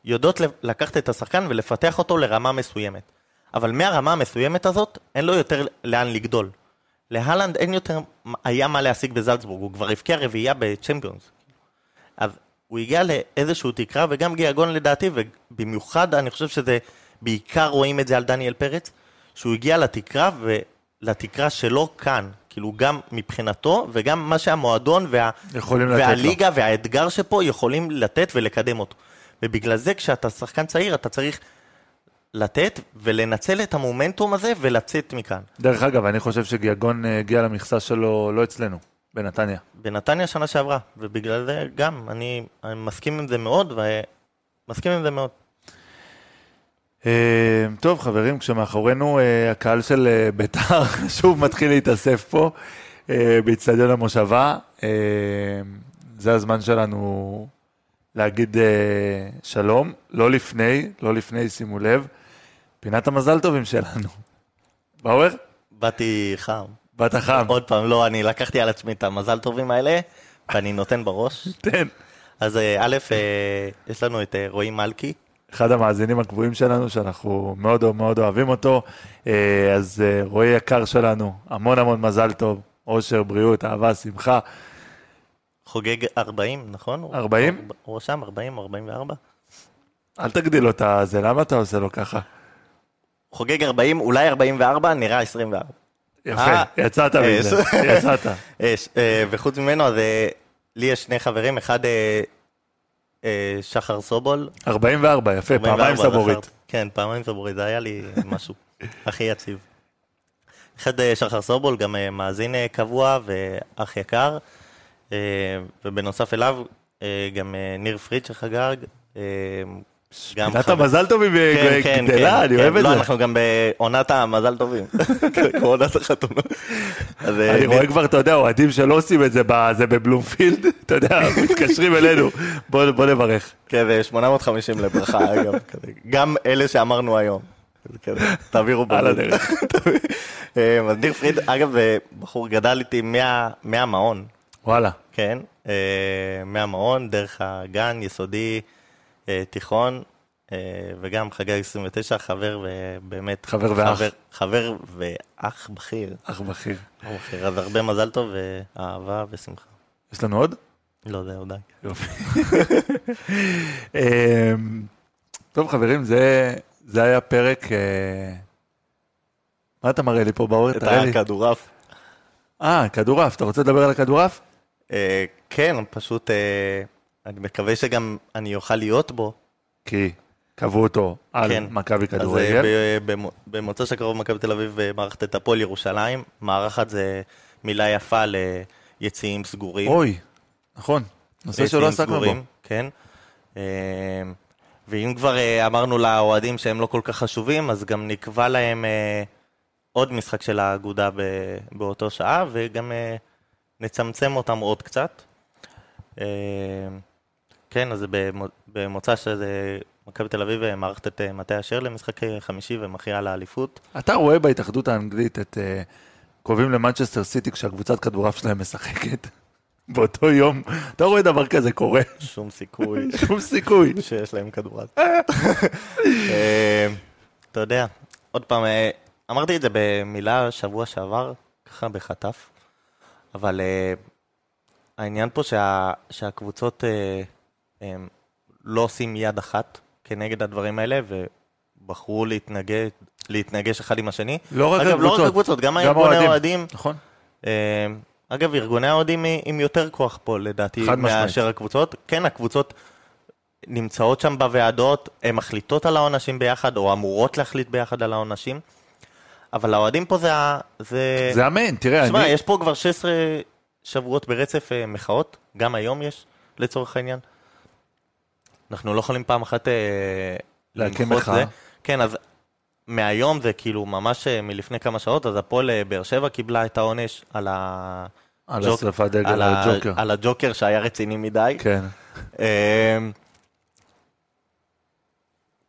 יודעות לקחת את השחקן ולפתח אותו לרמה מסוימת. אבל מהרמה המסוימת הזאת, אין לו יותר לאן לגדול. להלנד אין יותר, היה מה להשיג בזלצבורג, הוא כבר הבקיע רביעייה בצ'מפיונס. אז הוא הגיע לאיזשהו תקרה, וגם גיאגון לדעתי, ובמיוחד אני חושב שזה, בעיקר רואים את זה על דניאל פרץ, שהוא הגיע לתקרה, ולתקרה שלו כאן, כאילו גם מבחינתו, וגם מה שהמועדון וה... לתת לו. והליגה והאתגר שפה יכולים לתת ולקדם אותו. ובגלל זה כשאתה שחקן צעיר, אתה צריך לתת ולנצל את המומנטום הזה ולצאת מכאן. דרך אגב, אני חושב שגיאגון אה, הגיע למכסה שלו לא אצלנו, בנתניה. בנתניה שנה שעברה, ובגלל זה גם, אני, אני מסכים עם זה מאוד, ומסכים עם זה מאוד. אה, טוב, חברים, כשמאחורינו אה, הקהל של ביתר שוב מתחיל להתאסף פה באיצטדיון המושבה. זה הזמן שלנו להגיד אה, שלום, לא לפני, לא לפני, שימו לב, פינת המזל טובים שלנו. באואר? באתי חם. באת חם, עוד פעם, לא, אני לקחתי על עצמי את המזל טובים האלה, ואני נותן בראש. תן. אז אה, א', אה, יש לנו את רועי מלכי, אחד המאזינים הקבועים שלנו, שאנחנו מאוד מאוד אוהבים אותו. אז רועי יקר שלנו, המון המון מזל טוב, אושר, בריאות, אהבה, שמחה. חוגג 40, נכון? 40? הוא רשם 40 או 44? אל תגדיל לו את הזה, למה אתה עושה לו ככה? חוגג 40, אולי 44, נראה 24. יפה, אה, יצאת מזה, יצאת. אה, וחוץ ממנו, אז אה, לי יש שני חברים, אחד שחר סובול. 44, יפה, 44 פעמיים. סבורית. כן, פעמיים סבורית, זה היה לי משהו הכי יציב. אחד שחר סובול, גם מאזין קבוע ואח יקר, ובנוסף אליו, אה, גם אה, ניר פריד שחגג. אה, גם פינת חבר- המזל טובים כן, אה, כן, גדלה, כן, אני. אוהב את לא, זה. אנחנו גם בעונת המזל טובים. כמו עונת החתונות. אה, אני רואה כבר, אתה יודע, אוהדים שלא עושים את זה בזה בבלומפילד, אתה יודע, מתקשרים אלינו, בוא נברך. כן, זה 850 לברכה, אגב. גם אלה שאמרנו היום. תעבירו על בזה. הדרך. אה, אז ניר פריד, אגב, אה, בחור גדל איתי מה- מהמעון, וואלה, כן? אה, מהמעון, דרך הגן, יסודי, אה, תיכון, אה, וגם חגג 29, חבר ובאמת... חבר ואח. חבר- חבר ואח בכיר. אח בכיר. אח בכיר. אז הרבה מזל טוב ואהבה ושמחה. יש לנו עוד? לא, זהו, די. יופי. אמ, טוב חברים, זה, זה היה פרק... אה, מה אתה מראה לי פה באור? את. הכדורעף. אה, כדורעף, אתה רוצה לדבר על הכדורעף? אה, כן, פשוט אה, אני מקווה שגם אני אוכל להיות בו. כי קבעו אותו על כן. מכבי אז אה, כדורגל. במו- במוצ"ש הקרוב מכבי תל אביב מארחת את הפועל ירושלים. מארחת זה מילה יפה ליציעים סגורים. אוי, נכון, נושא שלא עסקנו בו. כן. ואם כבר אמרנו לאוהדים שהם לא כל כך חשובים, אז גם נקבע להם עוד משחק של האגודה באותו שעה, וגם נצמצם אותם עוד קצת. אה, כן, אז במו- במוצא שזה מכבי תל אביב אה, מארחת את אה, מטה אשר למשחק חמישי ומכריעה לאליפות. אתה רואה בהתאחדות האנגלית את... קובעים למנצ'סטר סיטי כשהקבוצת כדורעף שלהם משחקת. באותו יום, אתה רואה דבר כזה קורה, שום סיכוי. שום סיכוי. שיש להם כדורגל. אה, אתה יודע, עוד פעם, אמרתי את זה במילה שבוע שעבר, ככה בחטף, אבל אה, העניין פה שה- שהקבוצות אה, הם לא עושים יד אחת כנגד הדברים האלה, ובחרו להתנגד, להתנגש אחד עם השני. לא רק אגב, לא רק הקבוצות, הקבוצות, גם גם הארגוני האוהדים. נכון. אה, אגב, ארגוני האוהדים עם יותר כוח פה, לדעתי. מאשר הקבוצות. כן, הקבוצות נמצאות שם בוועדות, הן מחליטות על העונשים ביחד, או אמורות להחליט ביחד על העונשים, אבל האוהדים פה זה... זה... זה אמן, תראה, תשמע, אני... יש פה כבר 16 שבועות ברצף אה, מחאות, גם היום יש, לצורך העניין. אנחנו לא יכולים פעם אחת אה, להקים מחאה. כן, אז מהיום זה כאילו ממש אה, מלפני כמה שעות, אז הפועל אה, באר שבע קיבלה את העונש על ה... על השרפת דגל, על הג'וקר. על הג'וקר שהיה רציני מדי. כן.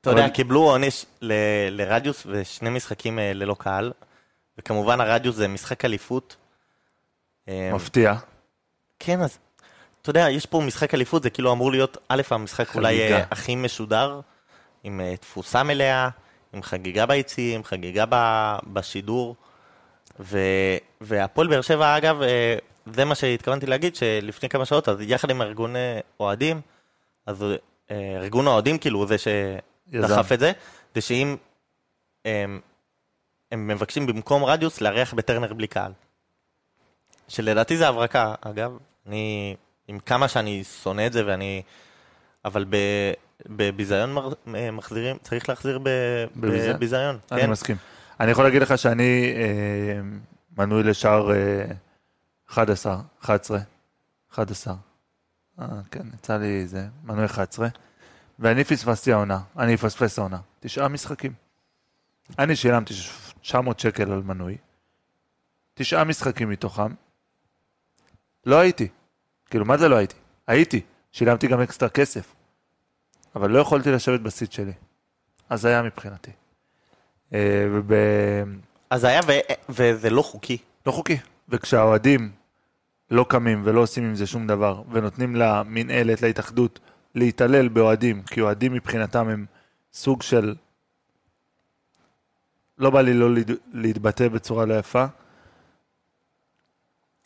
אתה יודע, קיבלו עונש לרדיוס ושני משחקים אה, ללא קהל, וכמובן הרדיוס זה משחק אליפות. אמ, מפתיע. כן, אז אתה יודע, יש פה משחק אליפות, זה כאילו אמור להיות, א', המשחק אולי חגיגה. אה, הכי משודר, עם אה, תפוסה מלאה, עם חגיגה ביציעים, חגיגה ב- בשידור. ו- והפועל באר שבע, אגב, זה מה שהתכוונתי להגיד, שלפני כמה שעות, אז יחד עם ארגון אוהדים, אז ארגון האוהדים כאילו זה שדחף את זה, זה שאם הם, הם מבקשים במקום רדיוס לארח בטרנר בלי קהל. שלדעתי זה הברקה, אגב, אני, עם כמה שאני שונא את זה ואני, אבל ב, בביזיון מר- מחזירים, צריך להחזיר ב, בביזיון? בביזיון. אני כן. מסכים. אני יכול להגיד לך שאני אה, מנוי לשער אה, 11, 11, 11. אה, כן, יצא לי זה, מנוי 11. ואני פספסתי העונה, אני אפספס העונה. תשעה משחקים. אני שילמתי 900 שקל על מנוי. תשעה משחקים מתוכם. לא הייתי. כאילו, מה זה לא הייתי? הייתי, שילמתי גם אקסטרה כסף, אבל לא יכולתי לשבת בסיט שלי. אז היה מבחינתי. אה, וב... אז היה, ו... וזה לא חוקי. לא חוקי. וכשהאוהדים לא קמים ולא עושים עם זה שום דבר, ונותנים למינהלת, להתאחדות, להתעלל באוהדים, כי אוהדים מבחינתם הם סוג של... לא בא לי לא להת- להתבטא בצורה לא יפה,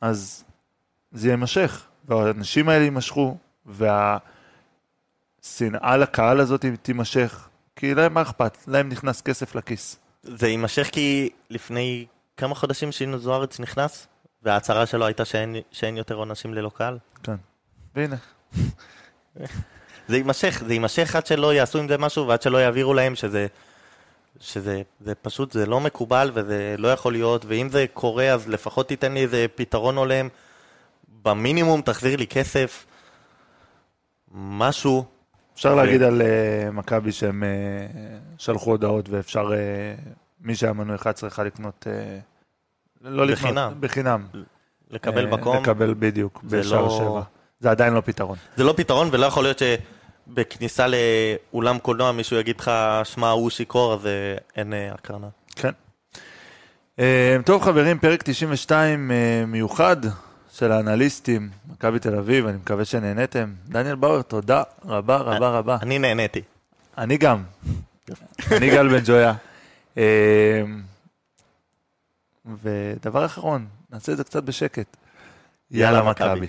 אז זה יימשך, והאנשים האלה יימשכו, והשנאה לקהל הזאת תימשך, כי להם מה אכפת? להם נכנס כסף לכיס. זה יימשך כי לפני כמה חודשים שינו זוארץ נכנס, וההצהרה שלו הייתה שאין, שאין יותר עונשים ללא קהל. כן. והנה, זה יימשך, זה יימשך עד שלא יעשו עם זה משהו ועד שלא יעבירו להם שזה... שזה זה פשוט, זה לא מקובל וזה לא יכול להיות, ואם זה קורה אז לפחות תיתן לי איזה פתרון הולם, במינימום תחזיר לי כסף, משהו. אפשר ו- להגיד על uh, מכבי שהם uh, שלחו הודעות ואפשר, uh, מי שהיה מנוי 11 יכול לקנות, uh, לא לקנות, בחינם. בחינם. לקבל מקום, לקבל בדיוק, בשער לא- שבע. זה עדיין לא פתרון. זה לא פתרון ולא יכול להיות שבכניסה לאולם קולנוע מישהו יגיד לך, שמע, הוא שיכור, אז אה, אין אה, הקרנה. כן. אה, טוב חברים, פרק 92 אה, מיוחד של האנליסטים, מכבי תל אביב, אני מקווה שנהניתם. דניאל באואר, תודה רבה רבה רבה. אני נהניתי. אני גם. אני גל בן ג'ויה. ודבר אחרון, נעשה את זה קצת בשקט. יאללה מכבי.